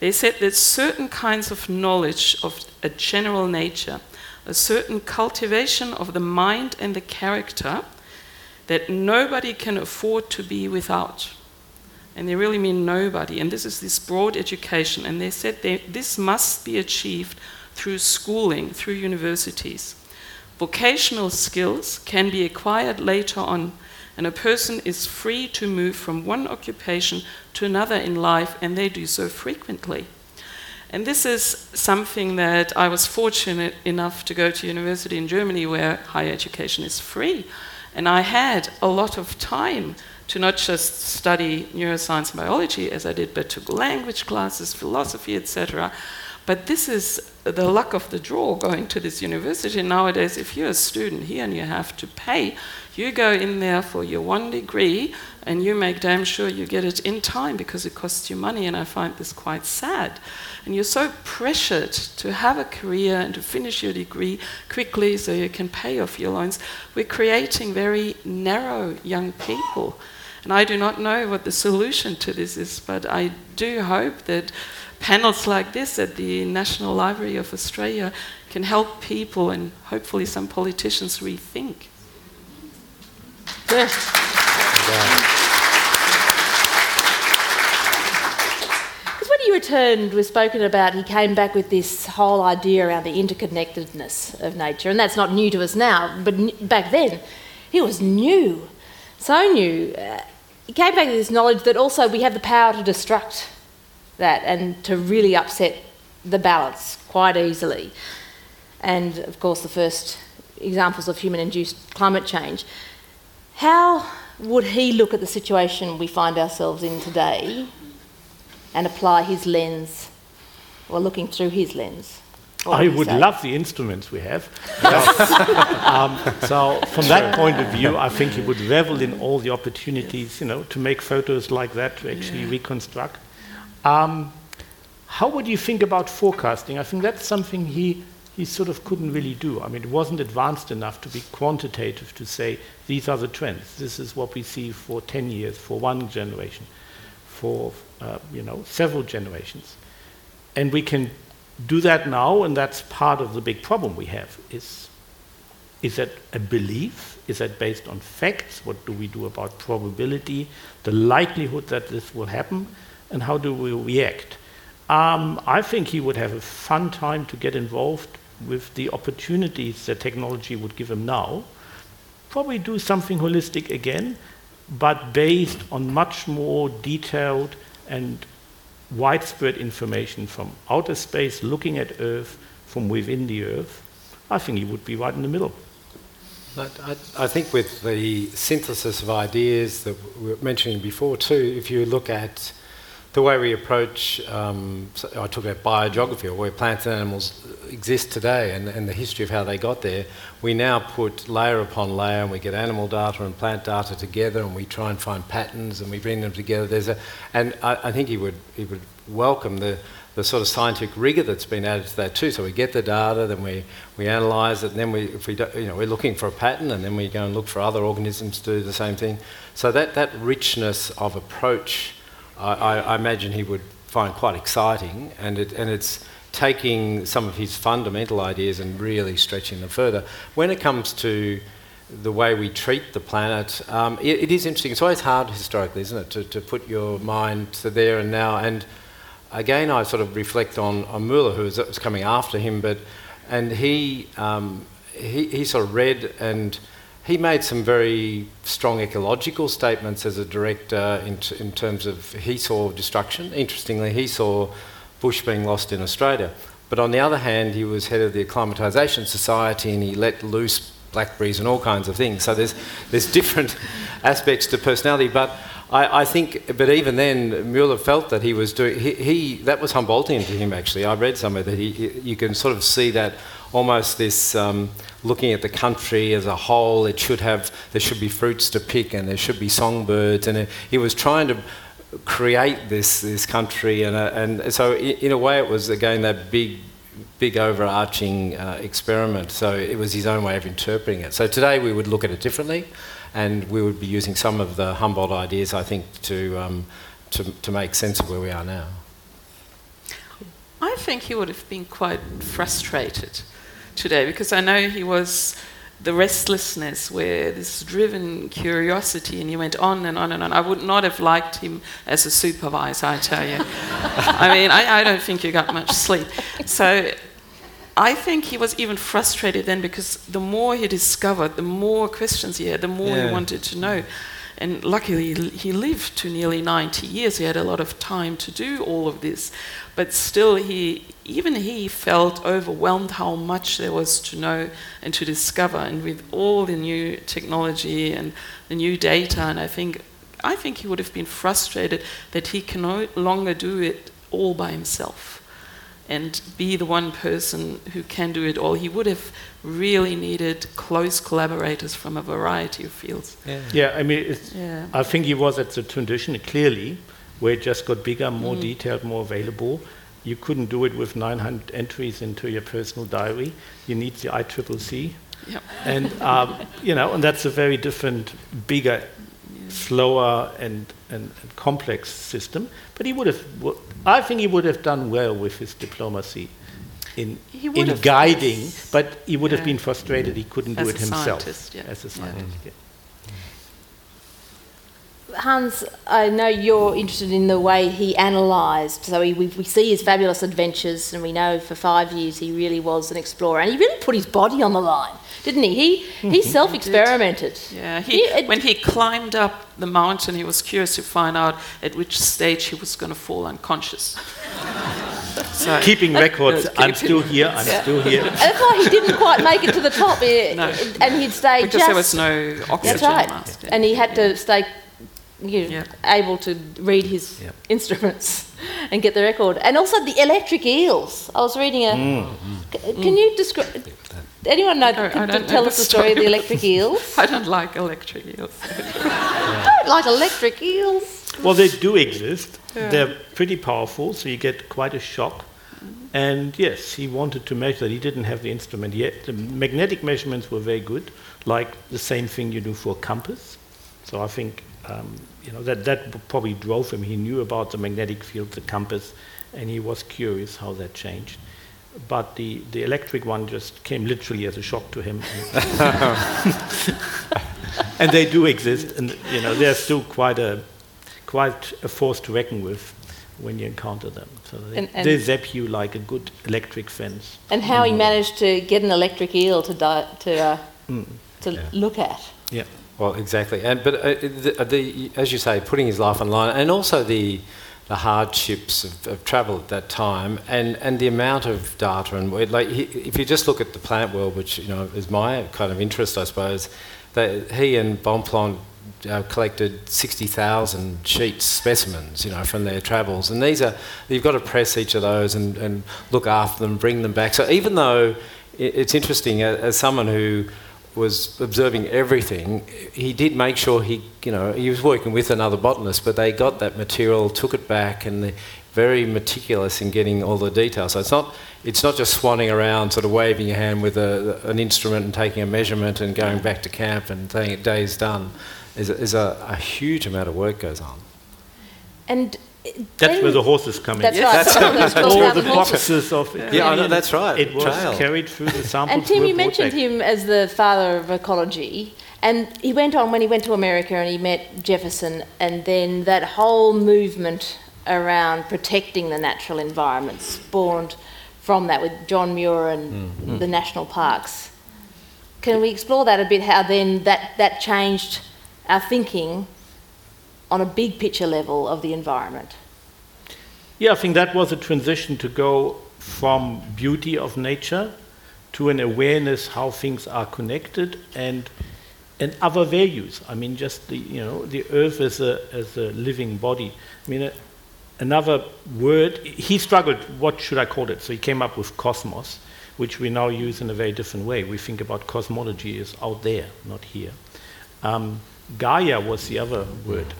They said that certain kinds of knowledge of a general nature a certain cultivation of the mind and the character that nobody can afford to be without. And they really mean nobody. And this is this broad education. And they said they, this must be achieved through schooling, through universities. Vocational skills can be acquired later on, and a person is free to move from one occupation to another in life, and they do so frequently. And this is something that I was fortunate enough to go to university in Germany where higher education is free. And I had a lot of time to not just study neuroscience and biology as I did, but took language classes, philosophy, etc. But this is the luck of the draw going to this university. Nowadays, if you're a student here and you have to pay, you go in there for your one degree and you make damn sure you get it in time because it costs you money. And I find this quite sad. And you're so pressured to have a career and to finish your degree quickly so you can pay off your loans. We're creating very narrow young people. And I do not know what the solution to this is, but I do hope that panels like this at the National Library of Australia can help people and hopefully some politicians rethink. Yes. Because when he returned, we've spoken about, he came back with this whole idea around the interconnectedness of nature, and that's not new to us now, but back then, he was new, so new. Uh, he came back with this knowledge that also we have the power to destruct that and to really upset the balance quite easily. And of course, the first examples of human induced climate change. How would he look at the situation we find ourselves in today and apply his lens, or looking through his lens? I would say? love the instruments we have. um, so, from that point of view, I think he would revel in all the opportunities, you know, to make photos like that, to actually yeah. reconstruct. Um, how would you think about forecasting? I think that's something he, he sort of couldn't really do. I mean, it wasn't advanced enough to be quantitative to say these are the trends. This is what we see for 10 years, for one generation, for uh, you know several generations, and we can do that now, and that's part of the big problem we have. Is is that a belief? Is that based on facts? What do we do about probability, the likelihood that this will happen? And how do we react? Um, I think he would have a fun time to get involved with the opportunities that technology would give him now. Probably do something holistic again, but based on much more detailed and widespread information from outer space, looking at Earth from within the Earth. I think he would be right in the middle. I, I, think with the synthesis of ideas that we were mentioning before too, if you look at the way we approach, um, so I talk about biogeography, or where plants and animals exist today and, and, the history of how they got there, we now put layer upon layer and we get animal data and plant data together and we try and find patterns and we bring them together. There's a, and I, I think he would, he would welcome the, the sort of scientific rigor that's been added to that too. So we get the data, then we, we analyse it, and then we, if we do, you know, we're looking for a pattern, and then we go and look for other organisms to do the same thing. So that, that richness of approach I, I, imagine he would find quite exciting, and it, and it's taking some of his fundamental ideas and really stretching them further. When it comes to the way we treat the planet, um, it, it is interesting. It's always hard historically, isn't it, to, to put your mind to there and now. And again, I sort of reflect on, Muller, who was, was coming after him, but and he, um, he he sort of read and he made some very strong ecological statements as a director in, t- in terms of he saw destruction. Interestingly, he saw bush being lost in Australia. But on the other hand, he was head of the Acclimatisation Society and he let loose blackberries and all kinds of things. So there's, there's different aspects to personality. But I, I, think, but even then, Muller felt that he was doing, he, he, that was Humboldtian to him actually. I read somewhere that he, you can sort of see that almost this um, looking at the country as a whole, it should have, there should be fruits to pick and there should be songbirds. And he was trying to create this, this country. And, uh, and so, in a way, it was again that big, big overarching uh, experiment. So, it was his own way of interpreting it. So, today we would look at it differently and we would be using some of the Humboldt ideas, I think, to, um, to, to make sense of where we are now. I think he would have been quite frustrated today because I know he was the restlessness where this driven curiosity and he went on and on and on. I would not have liked him as a supervisor, I tell you. I mean, I, I, don't think you got much sleep. So I think he was even frustrated then because the more he discovered, the more questions he had, the more yeah. he wanted to know. And luckily, he lived to nearly 90 years. He had a lot of time to do all of this. But still, he, even he felt overwhelmed how much there was to know and to discover. And with all the new technology and the new data, and I think, I think he would have been frustrated that he can no longer do it all by himself and be the one person who can do it all. He would have really needed close collaborators from a variety of fields. Yeah, yeah I mean, yeah. I think he was at the transition clearly, where it just got bigger, more mm. detailed, more available. You couldn't do it with 900 entries into your personal diary. You need the IPCC. Yep. And, um, you know, and that's a very different, bigger, yeah. Slower, and, and, and complex system. But he would have, I think he would have done well with his diplomacy in, in guiding, but he would yeah. have been frustrated he couldn't as do it himself yeah. as a scientist. Yeah. Hans, I know you're interested in the way he analysed. So we, we, see his fabulous adventures, and we know for five years he really was an explorer, and he really put his body on the line didn't he? He, he mm-hmm. self experimented. Yeah, he, he when he climbed up the mountain, he was curious to find out at which stage he was going to fall unconscious. so, Keeping records, uh, I'm still here, I'm yeah. still here. And that's why he didn't quite make it to the top, no. and he'd stay because just, there was no oxygen. That's right, mask, and he had to stay you know, able to read his yep. instruments and get the record. And also the electric eels. I was reading a. Mm, mm. Can you describe? Anyone know? No, can, can tell us the story of the electric eels. I don't like electric eels. don't like electric eels. Well, they do exist. Yeah. They're pretty powerful, so you get quite a shock. And yes, he wanted to measure that. He didn't have the instrument yet. The magnetic measurements were very good, like the same thing you do for a compass. So I think um, you know that that probably drove him. He knew about the magnetic field, the compass, and he was curious how that changed but the, the electric one just came literally as a shock to him. and they do exist, and you know they're still quite a quite a force to reckon with when you encounter them. So they, and, and they zap you like a good electric fence. And how he managed to get an electric eel to di- to uh, mm. to yeah. look at. Yeah. Well, exactly, and but uh, the, the, as you say, putting his life on line, and also the the hardships of, of, travel at that time and, and the amount of data and like he, if you just look at the plant world which you know is my kind of interest I suppose that he and Bonpland uh, collected 60,000 sheets specimens you know from their travels. And these are you've got to press each of those and, and look after them bring them back. So even though it's interesting as someone who was observing everything, he did make sure he, you know, he was working with another botanist, but they got that material, took it back, and they're very meticulous in getting all the details. So it's not, it's not just swanning around, sort of waving your hand with a, an instrument and taking a measurement and going back to camp and saying day's done. A, a, a huge amount of work goes on. And That's where the horses come in. That's Yeah, right. that's- Someone All the the boxes of Yeah, I know, that's right, It was trail. carried through the samples. And Tim, were you brought mentioned back. him as the father of ecology, and he went on when he went to America and he met Jefferson, and then that whole movement around protecting the natural environment spawned from that with John Muir and mm-hmm. the national parks. Can we explore that a bit? How then that, that changed our thinking on a big picture level of the environment? Yeah, I think that was a transition to go from beauty of nature to an awareness how things are connected and and other values. I mean, just the you know the earth as a as a living body. I mean, a, another word. He struggled. What should I call it? So he came up with cosmos, which we now use in a very different way. We think about cosmology as out there, not here. Um, Gaia was the other word,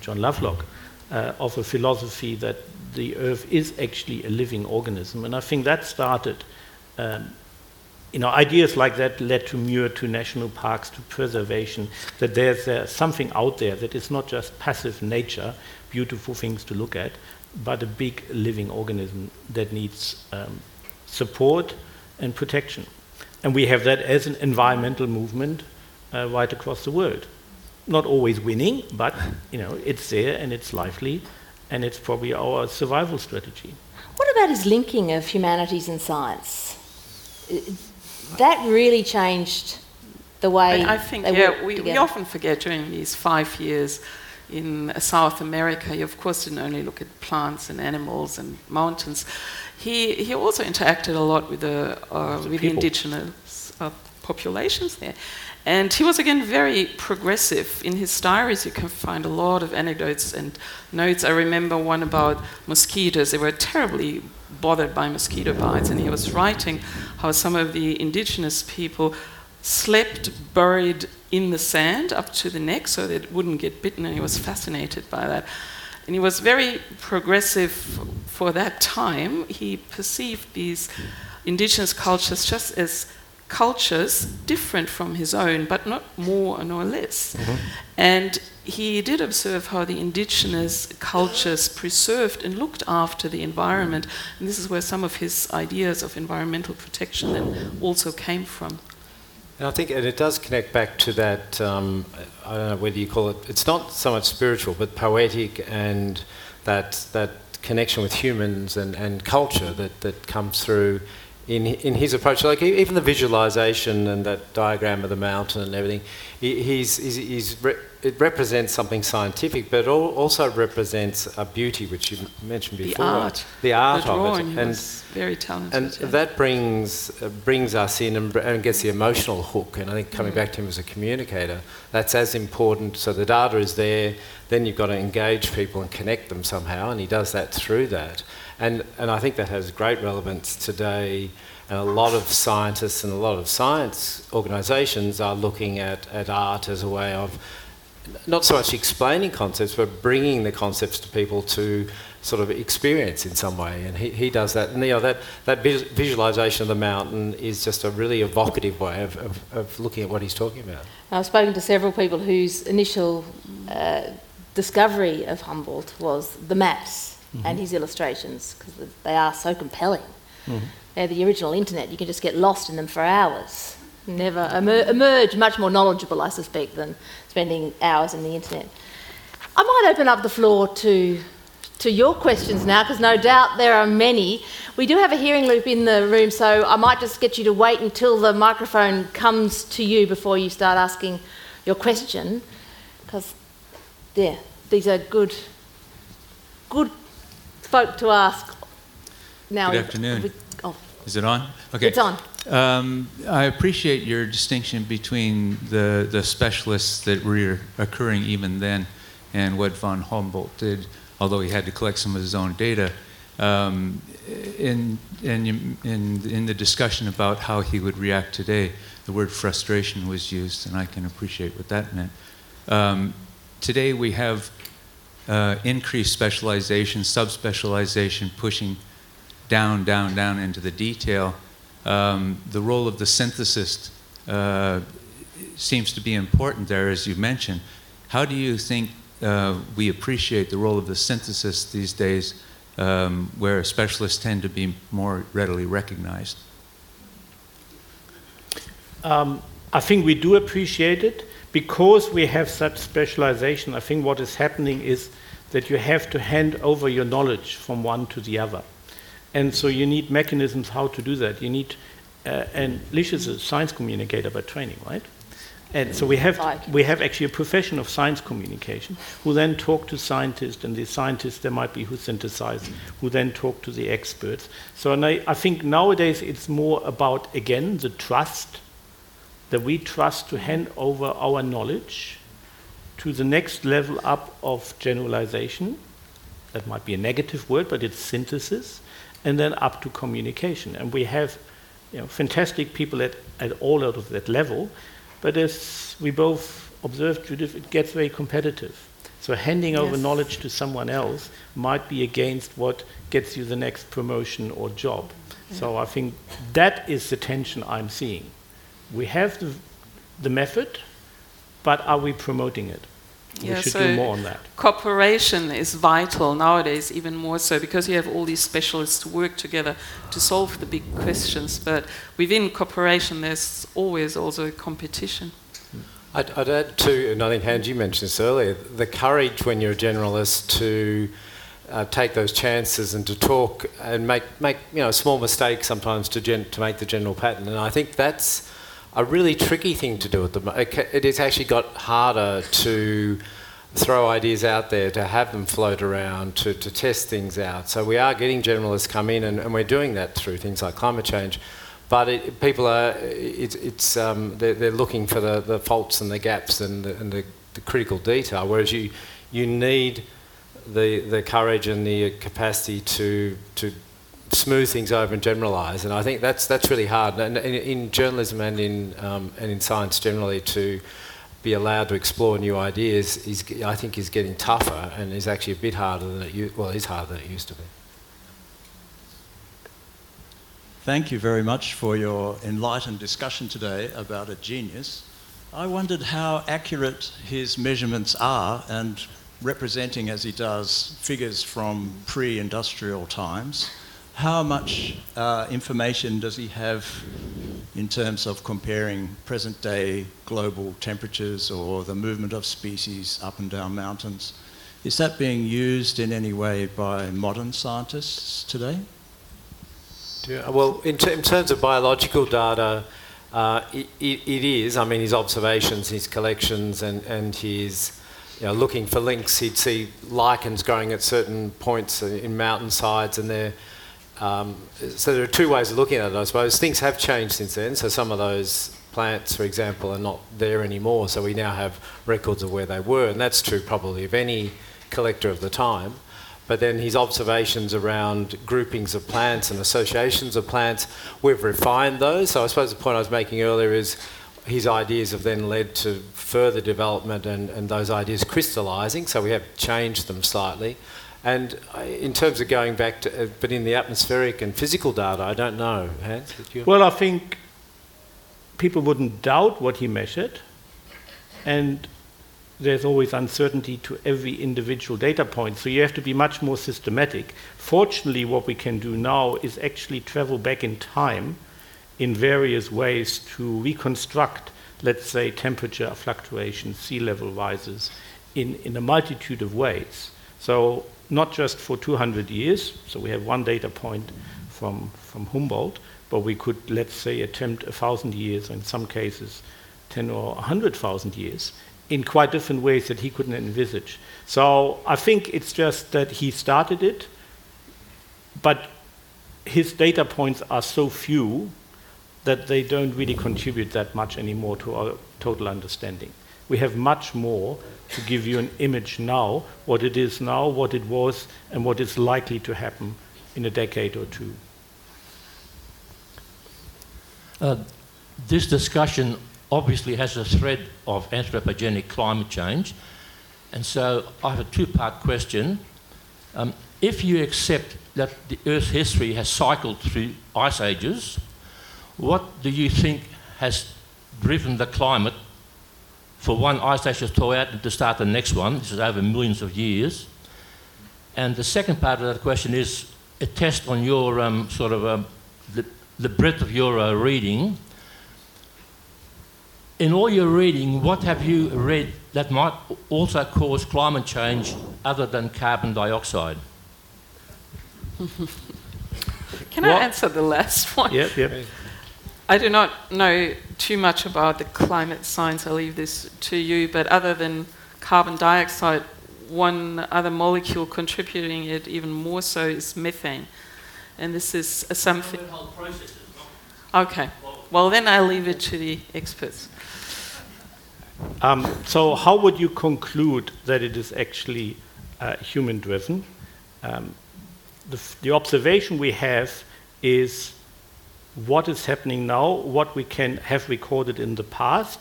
John Lovelock, uh, of a philosophy that the earth is actually a living organism. And I think that started, um, you know, ideas like that led to Muir, to national parks, to preservation, that there's uh, something out there that is not just passive nature, beautiful things to look at, but a big living organism that needs um, support and protection. And we have that as an environmental movement uh, right across the world. Not always winning, but you know it's there and it's lively, and it's probably our survival strategy. What about his linking of humanities and science? That really changed the way I, I think, they yeah, we, we often forget during these five years in South America, you of course didn't only look at plants and animals and mountains. He, he also interacted a lot with the, uh, with the indigenous uh, populations there. And he was again very progressive. In his diaries, you can find a lot of anecdotes and notes. I remember one about mosquitoes. They were terribly bothered by mosquito bites, and he was writing how some of the indigenous people slept buried in the sand up to the neck so it wouldn't get bitten, and he was fascinated by that. And he was very progressive for that time. He perceived these indigenous cultures just as cultures different from his own, but not more nor less. And he did observe how the indigenous cultures preserved and looked after the environment. And this is where some of his ideas of environmental protection then also came from. And I think, and it does connect back to that. Um, I don't know whether you call it. It's not so much spiritual, but poetic, and that that connection with humans and, and culture that, that comes through in in his approach. Like even the visualization and that diagram of the mountain and everything. He's, he's, he's re- it represents something scientific, but it also represents a beauty, which you mentioned before. The art. The art the of it, and very talented. and yeah. that brings uh, brings us in and, and gets the emotional hook. And I think coming back to him as a communicator, that's as important. So the data is there. Then you've got to engage people and connect them somehow, and he does that through that. And and I think that has great relevance today. And a lot of scientists and a lot of science organisations are looking at, at art as a way of not so much explaining concepts, but bringing the concepts to people to sort of experience in some way. And he, he does that. And you know, that, that visualization of the mountain is just a really evocative way of, of, of looking at what he's talking about. I've spoken to several people whose initial uh, discovery of Humboldt was the maps Mm-hmm. and his illustrations because they are so compelling. Mm-hmm. They're the original internet. You can just get lost in them for hours. Mm-hmm. Never emer- emerge much more knowledgeable, I suspect, than spending hours in the internet. I might open up the floor to to your questions now, because no doubt there are many. We do have a hearing loop in the room, so I might just get you to wait until the microphone comes to you before you start asking your question, because yeah, these are good, good folk to ask. Now, Good afternoon. we- oh, Is it on? Okay. it's on. Um, I appreciate your distinction between the, the specialists that were occurring even then and what von Humboldt did, although he had to collect some of his own data. Um, in, in, in, in the discussion about how he would react today, the word frustration was used, and I can appreciate what that meant. Um, today we have uh, increased specialization, subspecialization, pushing down, down, down into the detail. Um, the role of the synthesist uh, seems to be important there, as you mentioned. How do you think uh, we appreciate the role of the synthesis these days, um, where specialists tend to be more readily recognized? Um, I think we do appreciate it because we have such specialization. I think what is happening is that you have to hand over your knowledge from one to the other. And so you need mechanisms how to do that. You need, uh, and Lish is a science communicator by training, right? And so we have, we have actually a profession of science communication who then talk to scientists, and the scientists there might be who synthesize, who then talk to the experts. So and I, I think nowadays it's more about, again, the trust that we trust to hand over our knowledge to the next level up of generalization. That might be a negative word, but it's synthesis, and then up to communication. And we have you know, fantastic people at, at all out of that level, but as we both observed, Judith, it gets very competitive. So handing over knowledge to someone else might be against what gets you the next promotion or job. So I think that is the tension I'm seeing. We have the, the method, but are we promoting it? Yeah, we should so do more on that. Cooperation is vital nowadays, even more so, because you have all these specialists to work together to solve the big questions. But within cooperation, there's always also competition. I'd, I'd add to, and I think Hans, you mentioned this earlier, the courage when you're a generalist to uh, take those chances and to talk and make, make you know, a small mistake sometimes to, gen- to make the general pattern. And I think that's a really tricky thing to do at the moment. It has actually got harder to throw ideas out there, to have them float around, to, to test things out. So we are getting generalists come in, and, and we're doing that through things like climate change. But it, people are, it, it's, um, they're, they're looking for the, the faults and the gaps and the, and the, the critical detail, whereas you, you need the, the courage and the capacity to, to smooth things over and generalise. And I think that's, that's really hard. And in, in journalism and in, um, and in science generally, to be allowed to explore new ideas is, I think, is getting tougher and is actually a bit harder than it, u- well, it is harder than it used to be. Thank you very much for your enlightened discussion today about a genius. I wondered how accurate his measurements are and representing, as he does, figures from pre industrial times. How much uh, information does he have in terms of comparing present day global temperatures or the movement of species up and down mountains? Is that being used in any way by modern scientists today? Yeah, well, in, in terms of biological data, uh, it, it, is. I mean, his observations, his collections, and, and his you know, looking for links. He'd see lichens growing at certain points in mountainsides, and there. Um, so there are two ways of looking at it, I suppose. Things have changed since then. So some of those plants, for example, are not there anymore. So we now have records of where they were, and that's true probably of any collector of the time. But then his observations around groupings of plants and associations of plants, we've refined those. So I suppose the point I was making earlier is his ideas have then led to further development and, and those ideas crystallising. So we have changed them slightly. And in terms of going back to, uh, but in the atmospheric and physical data, I don't know. Hans? Well, I think people wouldn't doubt what he measured, and there's always uncertainty to every individual data point, so you have to be much more systematic. Fortunately, what we can do now is actually travel back in time in various ways to reconstruct, let's say, temperature fluctuations, sea level rises, in, in a multitude of ways. So, not just for 200 years, so we have one data point from, from Humboldt, but we could, let's say, attempt a thousand years, or in some cases, 10 or 100,000 years, in quite different ways that he couldn't envisage. So I think it's just that he started it, but his data points are so few that they don't really contribute that much anymore to our total understanding. We have much more to give you an image now, what it is now, what it was, and what is likely to happen in a decade or two. Uh, this discussion obviously has a thread of anthropogenic climate change. And so I have a two part question. Um, if you accept that the Earth's history has cycled through ice ages, what do you think has driven the climate for one ice age to thaw out and to start the next one. This is over millions of years. And the second part of that question is a test on your um, sort of um, the, the breadth of your uh, reading. In all your reading, what have you read that might also cause climate change other than carbon dioxide? Can What- I answer the last one? Yep, yep. I do not know too much about the climate science. I'll leave this to you. But other than carbon dioxide, one other molecule contributing it even more so is methane. And this is a something. Okay. Well, then I'll leave it to the experts. Um, so, how would you conclude that it is actually uh, human driven? Um, the, the observation we have is what is happening now, what we can have recorded in the past,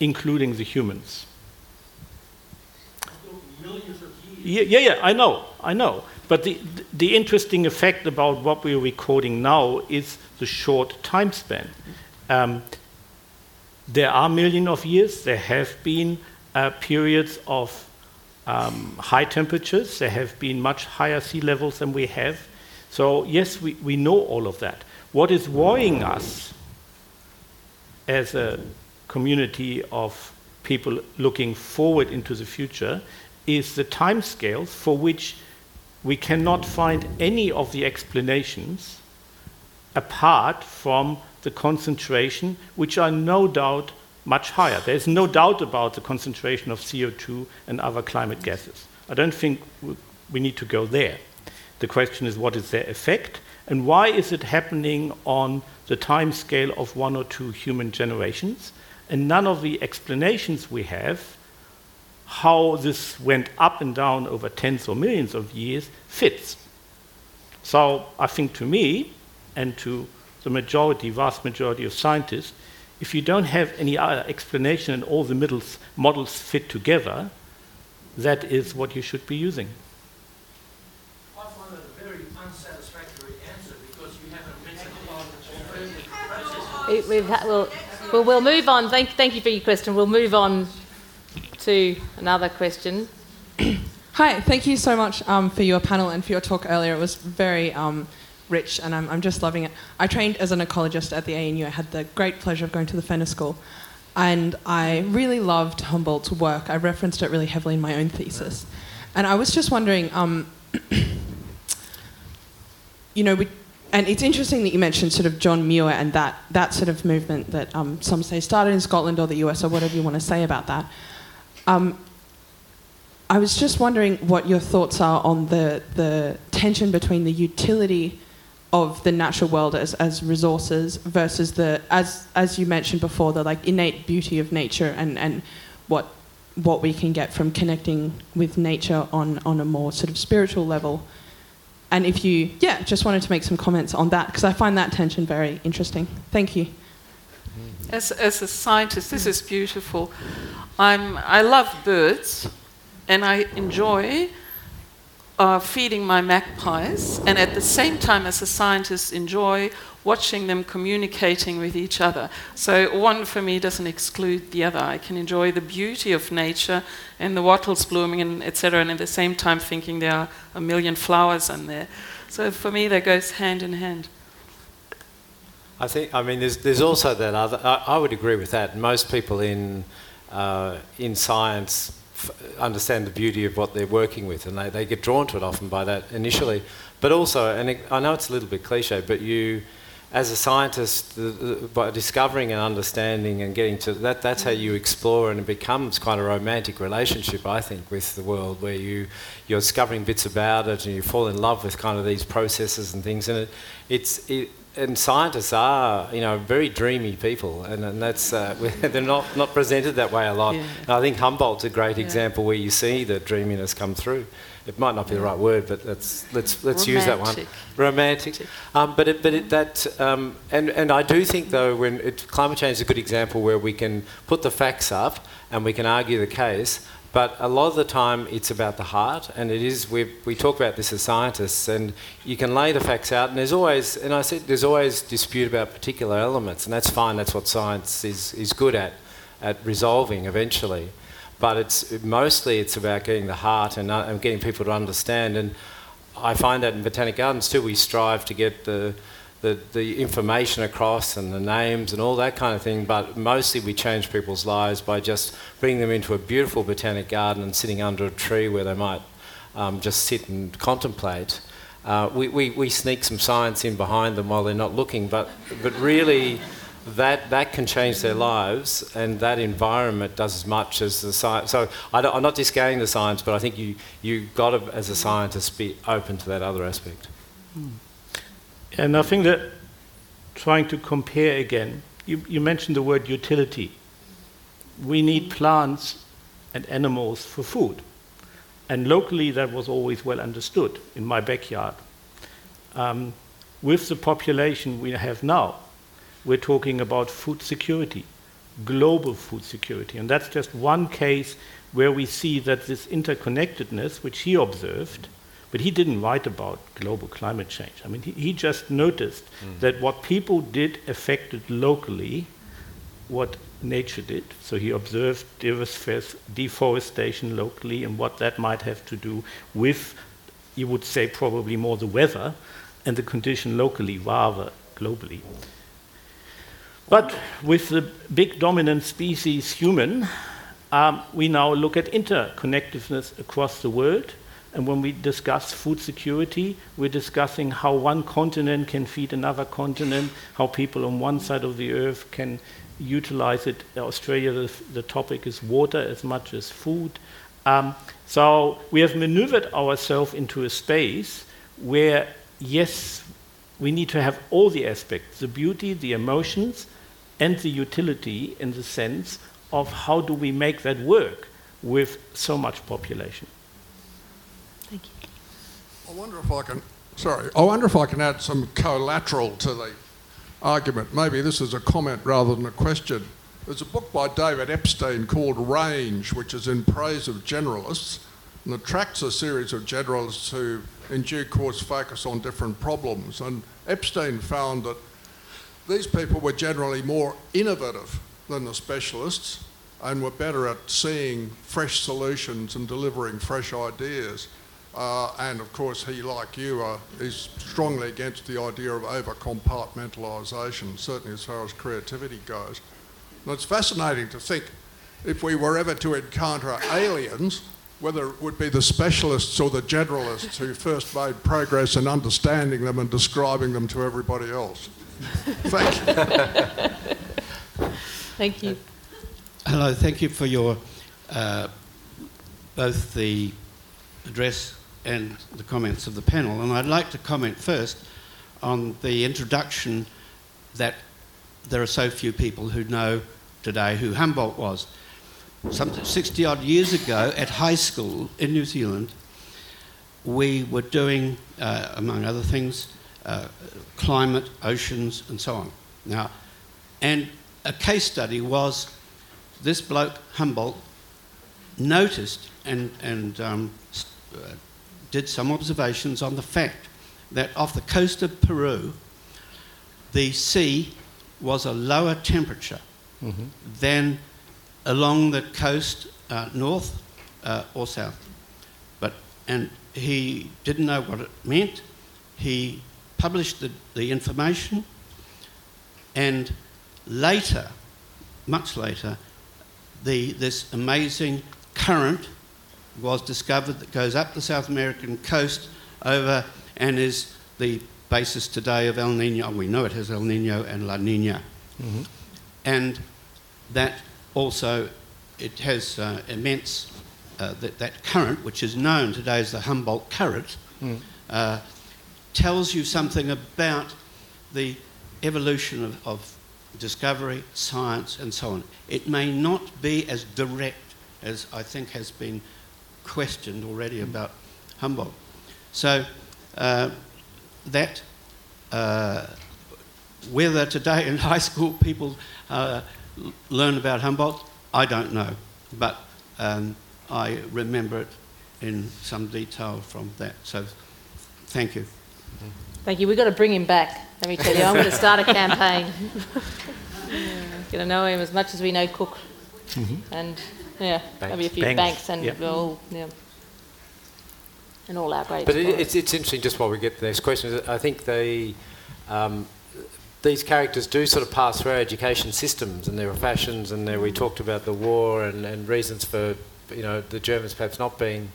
including the humans. Yeah, yeah, yeah, I know, I know. But the, the interesting effect about what we're recording now is the short time span. Um, there are millions of years. There have been uh, periods of um, high temperatures. There have been much higher sea levels than we have. So, yes, we, we know all of that. What is worrying us as a community of people looking forward into the future is the timescales for which we cannot find any of the explanations apart from the concentration, which are no doubt much higher. There's no doubt about the concentration of CO2 and other climate gases. I don't think we- we need to go there. The question is what is their effect and why is it happening on the time scale of one or two human generations? And none of the explanations we have how this went up and down over tens or millions of years fits. So I think to me and to the majority, vast majority of scientists, if you don't have any other explanation and all the models fit together, that is what you should be using. I find that a very unsatisfactory answer because you haven't mentioned alternative We've ha- we'll, well, we'll move on. Thank, thank you for your question. We'll move on to another question. Hi, thank you so much um, for your panel and for your talk earlier. It was very um, rich and I'm, I'm just loving it. I trained as an ecologist at the ANU. I had the great pleasure of going to the Fenner School and I really loved Humboldt's work. I referenced it really heavily in my own thesis. And I was just wondering, um, you know, we, and it's interesting that you mentioned sort of John Muir and that, that sort of movement that um, some say started in Scotland or the US or whatever you want to say about that. Um, I was just wondering what your thoughts are on the, the tension between the utility of the natural world as, as resources versus the, as, as you mentioned before, the like innate beauty of nature and, and what, what we can get from connecting with nature on, on a more sort of spiritual level. And if you, yeah, just wanted to make some comments on that because I find that tension very interesting. Thank you. As, as a scientist, this is beautiful. I'm, I love birds and I enjoy uh, feeding my magpies, and at the same time, as a scientist, enjoy watching them communicating with each other. So, one for me doesn't exclude the other. I can enjoy the beauty of nature and the wattles blooming, and etc., and at the same time, thinking there are a million flowers in there. So, for me, that goes hand in hand. I think, I mean, there's, there's also that other, I, I would agree with that. Most people in, uh, in science understand the beauty of what they're working with and they, they get drawn to it often by that initially. But also, and it, I know it's a little bit cliche, but you, as a scientist, the, the, by discovering and understanding and getting to that, that's how you explore and it becomes quite a romantic relationship, I think, with the world where you, you're discovering bits about it and you fall in love with kind of these processes and things. And it, it's, it, and scientists are, you know, very dreamy people, and, and that's uh, they're not, not presented that way a lot. Yeah. And I think Humboldt's a great Yeah. example where you see the dreaminess come through. It might not be the right word, but let's let's let's use that one. Romantic. Romantic. Um, but it, but it, that um, and and I do think though when it, climate change is a good example where we can put the facts up and we can argue the case. But a lot of the time, it's about the heart, and it is. We we talk about this as scientists, and you can lay the facts out. And there's always, and I said, there's always dispute about particular elements, and that's fine. That's what science is is good at. at resolving eventually. But it's mostly it's about getting the heart and, uh, and getting people to understand. And I find that in Botanic Gardens too, we strive to get the, the, the information across and the names and all that kind of thing, but mostly we change people's lives by just bringing them into a beautiful botanic garden and sitting under a tree where they might um, just sit and contemplate. Uh, we, we, we sneak some science in behind them while they're not looking, but, but really that, that can change their lives and that environment does as much as the science. So I am not discounting the science, but I think you, you got to, as a scientist, be open to that other aspect. Hmm. And I think that trying to compare again, you, you mentioned the word utility. We need plants and animals for food. And locally, that was always well understood in my backyard. Um, with the population we have now, we're talking about food security, global food security. And that's just one case where we see that this interconnectedness, which he observed, but he didn't write about global climate change. I mean, he, he just noticed mm. that what people did affected locally what nature did. So he observed deforestation locally and what that might have to do with, you would say, probably more the weather and the condition locally rather globally. But with the big dominant species human, um, we now look at interconnectedness across the world and when we discuss food security, we're discussing how one continent can feed another continent, how people on one side of the earth can utilize it. Australia, the, the, topic is water as much as food. Um, so we have maneuvered ourselves into a space where, yes, we need to have all the aspects the beauty, the emotions, and the utility in the sense of how do we make that work with so much population. Thank you. I wonder if I can, sorry, I wonder if I can add some collateral to the argument. Maybe this is a comment rather than a question. There's a book by David Epstein called Range, which is in praise of generalists, and attracts a series of generalists who, in due course, focus on different problems. And Epstein found that these people were generally more innovative than the specialists and were better at seeing fresh solutions and delivering fresh ideas. Uh, and of course, he, like you, uh, is strongly against the idea of over compartmentalisation, certainly as far as creativity goes. And it's fascinating to think if we were ever to encounter aliens, whether it would be the specialists or the generalists who first made progress in understanding them and describing them to everybody else. Thank you. Thank you. Hello, thank you for your uh, both the address and the comments of the panel. And I'd like to comment first on the introduction that there are so few people who know today who Humboldt was. Some 60 odd years ago at high school in New Zealand, we were doing, uh, among other things, uh, climate, oceans, and so on. Now, and a case study was this bloke, Humboldt, noticed and, and um, uh, did some observations on the fact that off the coast of Peru, the sea was a lower temperature mm-hmm. than along the coast uh, north uh, or south. But and he didn't know what it meant. He published the, the information, and later, much later, the, this amazing current was discovered that goes up the South American coast over and is the basis today of El Nino. We know it has El Nino and La Nina. Mm-hmm. And that also, it has uh, immense, uh, that, that current, which is known today as the Humboldt current, mm. uh, tells you something about the evolution of, of discovery, science, and so on. It may not be as direct as I think has been questioned already about Humboldt. So uh, that uh, whether today in high school people uh, learn about Humboldt, I don't know, but um, I remember it in some detail from that. So thank you. Thank you. We've got to bring him back. Let me tell you, I'm going to start a campaign. going to know him as much as we know Cook. and yeah, maybe a few Banks. banks, and Yep. all yeah, and all our great. But it, it's, it's interesting, just while we get to the next question, I think they, um, these characters do sort of pass through our education systems and there are fashions and there we talked about the war and, and reasons for, you know, the Germans perhaps not being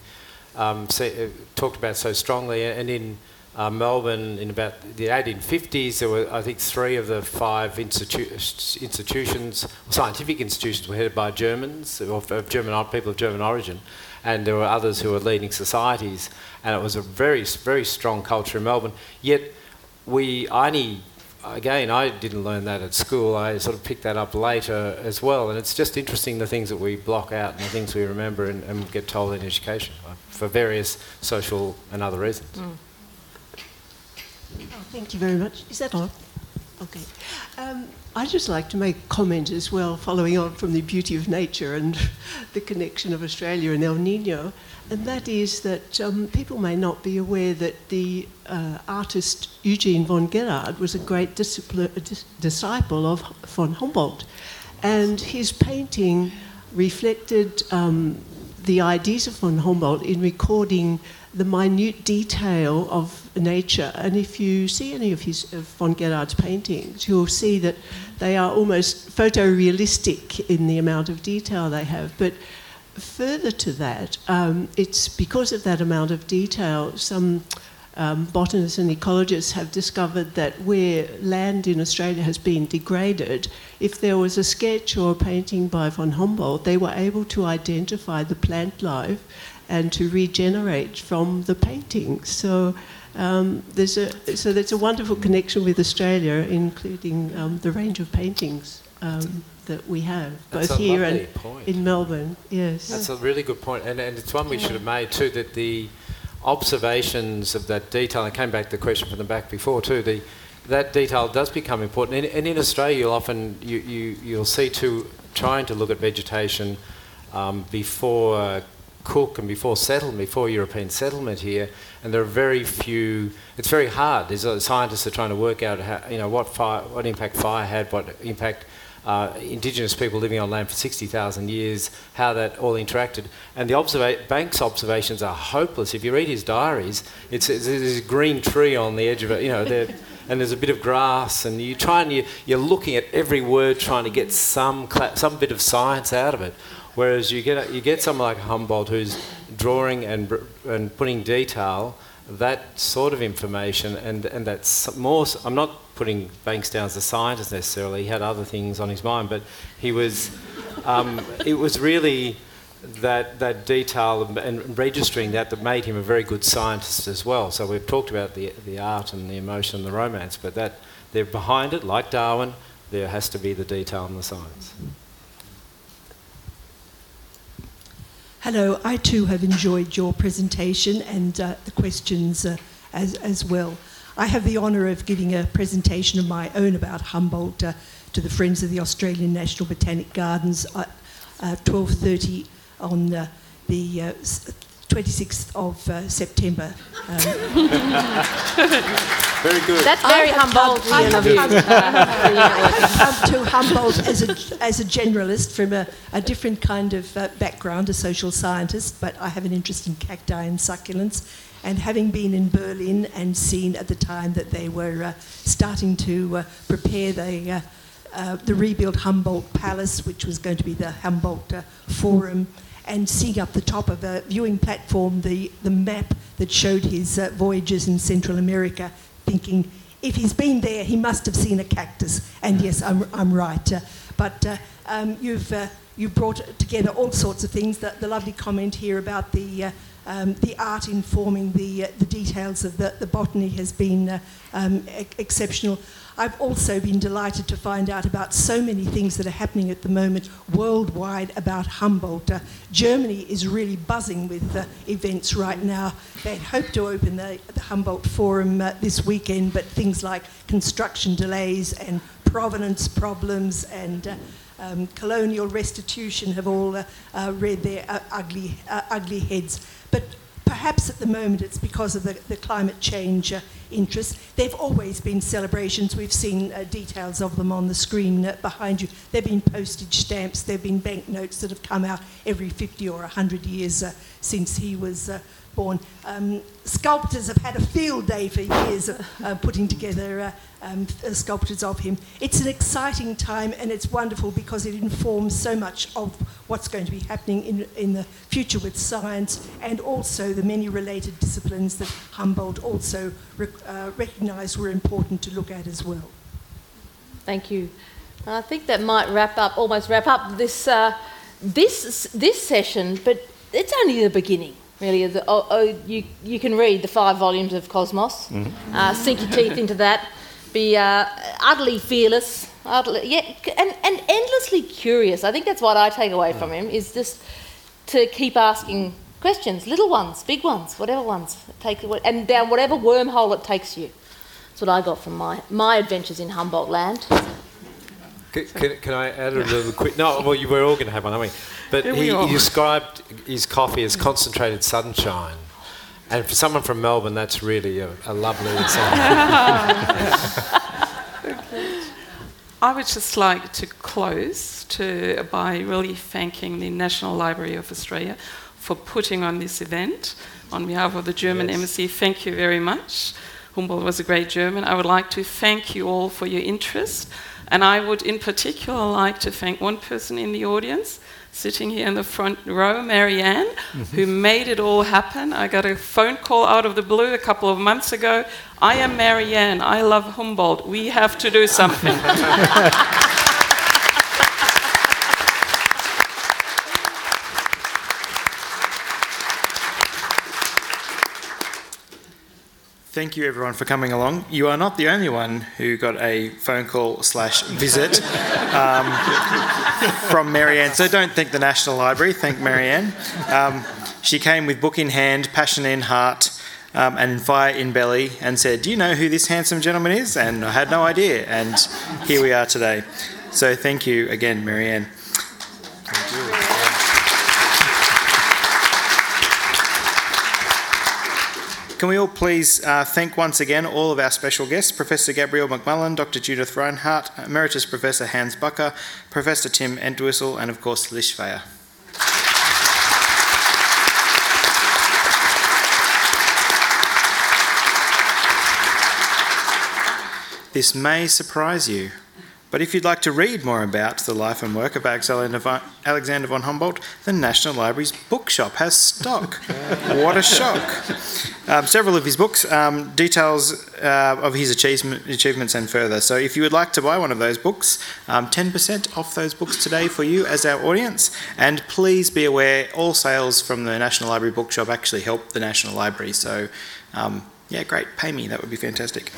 um, se- uh, talked about so strongly. And in uh, Melbourne in about the 1850s, there were, I think, three of the five institu- institutions, scientific institutions, were headed by Germans, of, of German people of German origin, and there were others who were leading societies, and it was a very, very strong culture in Melbourne. Yet, we I only, again, I didn't learn that at school. I sort of picked that up later as well, and it's just interesting the things that we block out and the things we remember and, and get told in education for various social and other reasons. Oh, thank you very much. Is that on? Okay. Um, I'd just like to make comment as well, following on from the beauty of nature and the connection of Australia and El Nino, and that is that um, people may not be aware that the uh, artist Eugene von Guerard was a great dis- disciple of von Humboldt, and his painting reflected um, the ideas of von Humboldt in recording the minute detail of nature. And if you see any of his of von Guerard's paintings, you'll see that they are almost photorealistic in the amount of detail they have. But further to that, um, it's because of that amount of detail, some um, botanists and ecologists have discovered that where land in Australia has been degraded, if there was a sketch or a painting by von Humboldt, they were able to identify the plant life and to regenerate from the paintings. So um, there's a so there's a wonderful connection with Australia, including um, the range of paintings um, that we have, That's both here and point. in Melbourne. Yes. That's a really good point, and, and it's one we should have made too. That the observations of that detail, and I came back to the question from the back before too. The that detail does become important, and, and in Australia, you'll often you, you you'll see too trying to look at vegetation um, before Cook and before settlement, before European settlement here, and there are very few. It's very hard. There's uh, scientists are trying to work out how, you know what fire, what impact fire had, what impact uh, indigenous people living on land for 60,000 years, how that all interacted. And the observa- Banks' observations are hopeless. If you read his diaries, it's, it's, a green tree on the edge of it, you know, there, and there's a bit of grass, and you try and you, you're looking at every word trying to get some, cla- some bit of science out of it. Whereas you get, you get someone like Humboldt who's drawing and, and putting detail, that sort of information, and, and that's more. I'm not putting Banks down as a scientist necessarily. He had other things on his mind, but he was. Um, it was really that that detail and, registering that that made him a very good scientist as well. So we've talked about the the art and the emotion and the romance, but that they're behind it, like Darwin. There has to be the detail and the science. Hello, I too have enjoyed your presentation and uh, the questions uh, as, as well. I have the honour of giving a presentation of my own about Humboldt uh, to the Friends of the Australian National Botanic Gardens at uh, 12.30 on uh, the uh, s- 26th of uh, September. Um, Very good. That's very have Humboldtian I have of you. come- I have come to Humboldt as a, as a generalist from a, a different kind of uh, background, a social scientist, but I have an interest in cacti and succulents. And having been in Berlin and seen at the time that they were uh, starting to uh, prepare the, uh, uh, the rebuilt Humboldt Palace, which was going to be the Humboldt uh, Forum, and seeing up the top of a viewing platform the, the map that showed his uh, voyages in Central America, thinking, if he's been there, he must have seen a cactus. And yes, I'm, I'm right. Uh, but uh, um, you've, uh, you've brought together all sorts of things. The, the lovely comment here about the, uh, um, the art informing the, uh, the details of the, the botany has been um, e- exceptional. I've also been delighted to find out about so many things that are happening at the moment worldwide about Humboldt. Uh, Germany is really buzzing with uh, events right now. They hope to open the, the Humboldt Forum uh, this weekend, but things like construction delays and provenance problems and uh, um, colonial restitution have all uh, uh, reared their ugly, ugly heads. But perhaps at the moment it's because of the, the climate change uh, interest. They've always been celebrations. We've seen uh, details of them on the screen uh, behind you. There have been postage stamps, there have been banknotes that have come out every 50 or 100 years uh, since he was uh, born. Um, sculptors have had a field day for years of uh, putting together uh, um, uh, sculptures of him. It's an exciting time and it's wonderful because it informs so much of what's going to be happening in, in the future with science and also the many related disciplines that Humboldt also uh, recognised were important to look at as well. Thank you. I think that might wrap up, almost wrap up this, uh, this, this session, but it's only the beginning really. The, oh, oh, you, you can read the five volumes of Cosmos, mm-hmm. uh, sink your teeth into that, be uh, utterly fearless, utterly, yeah, and, and endlessly curious. I think that's what I take away from him is just to keep asking questions, little ones, big ones, whatever ones, take and down whatever wormhole it takes you. That's what I got from my, my adventures in Humboldt land. Can, can, can I add a little quick? No, well, you were all going to have one, aren't we? But he, he described his coffee as concentrated sunshine. And for someone from Melbourne, that's really a, a lovely example. I would just like to close to, by really thanking the National Library of Australia for putting on this event. On behalf of the German yes. embassy, thank you very much. Humboldt was a great German. I would like to thank you all for your interest. And I would, in particular, like to thank one person in the audience sitting here in the front row, Marianne, mm-hmm. who made it all happen. I got a phone call out of the blue a couple of months ago. I am Marianne. I love Humboldt. We have to do something. Thank you, everyone, for coming along. You are not the only one who got a phone call slash visit um, from Marianne. So don't thank the National Library. Thank Marianne. Um, she came with book in hand, passion in heart, um, and fire in belly, and said, "Do you know who this handsome gentleman is?" And I had no idea. And here we are today. So thank you again, Marianne. Can we all please uh, thank once again all of our special guests Professor Gabrielle McMullen, Dr. Judith Reinhardt, Emeritus Professor Hans Bachor, Professor Tim Entwisle, and of course Lish Fejer. This may surprise you. But if you'd like to read more about the life and work of Alexander von Humboldt, the National Library's bookshop has stock. what a shock! Um, several of his books, um, details uh, of his achievement, achievements and further. So if you would like to buy one of those books, um, 10% off those books today for you as our audience. And please be aware, all sales from the National Library bookshop actually help the National Library. So um, yeah, great, pay me, that would be fantastic.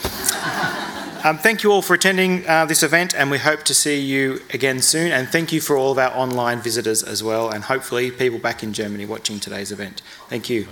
Um, thank you all for attending uh, this event, and we hope to see you again soon. And thank you for all of our online visitors as well, and hopefully people back in Germany watching today's event. Thank you.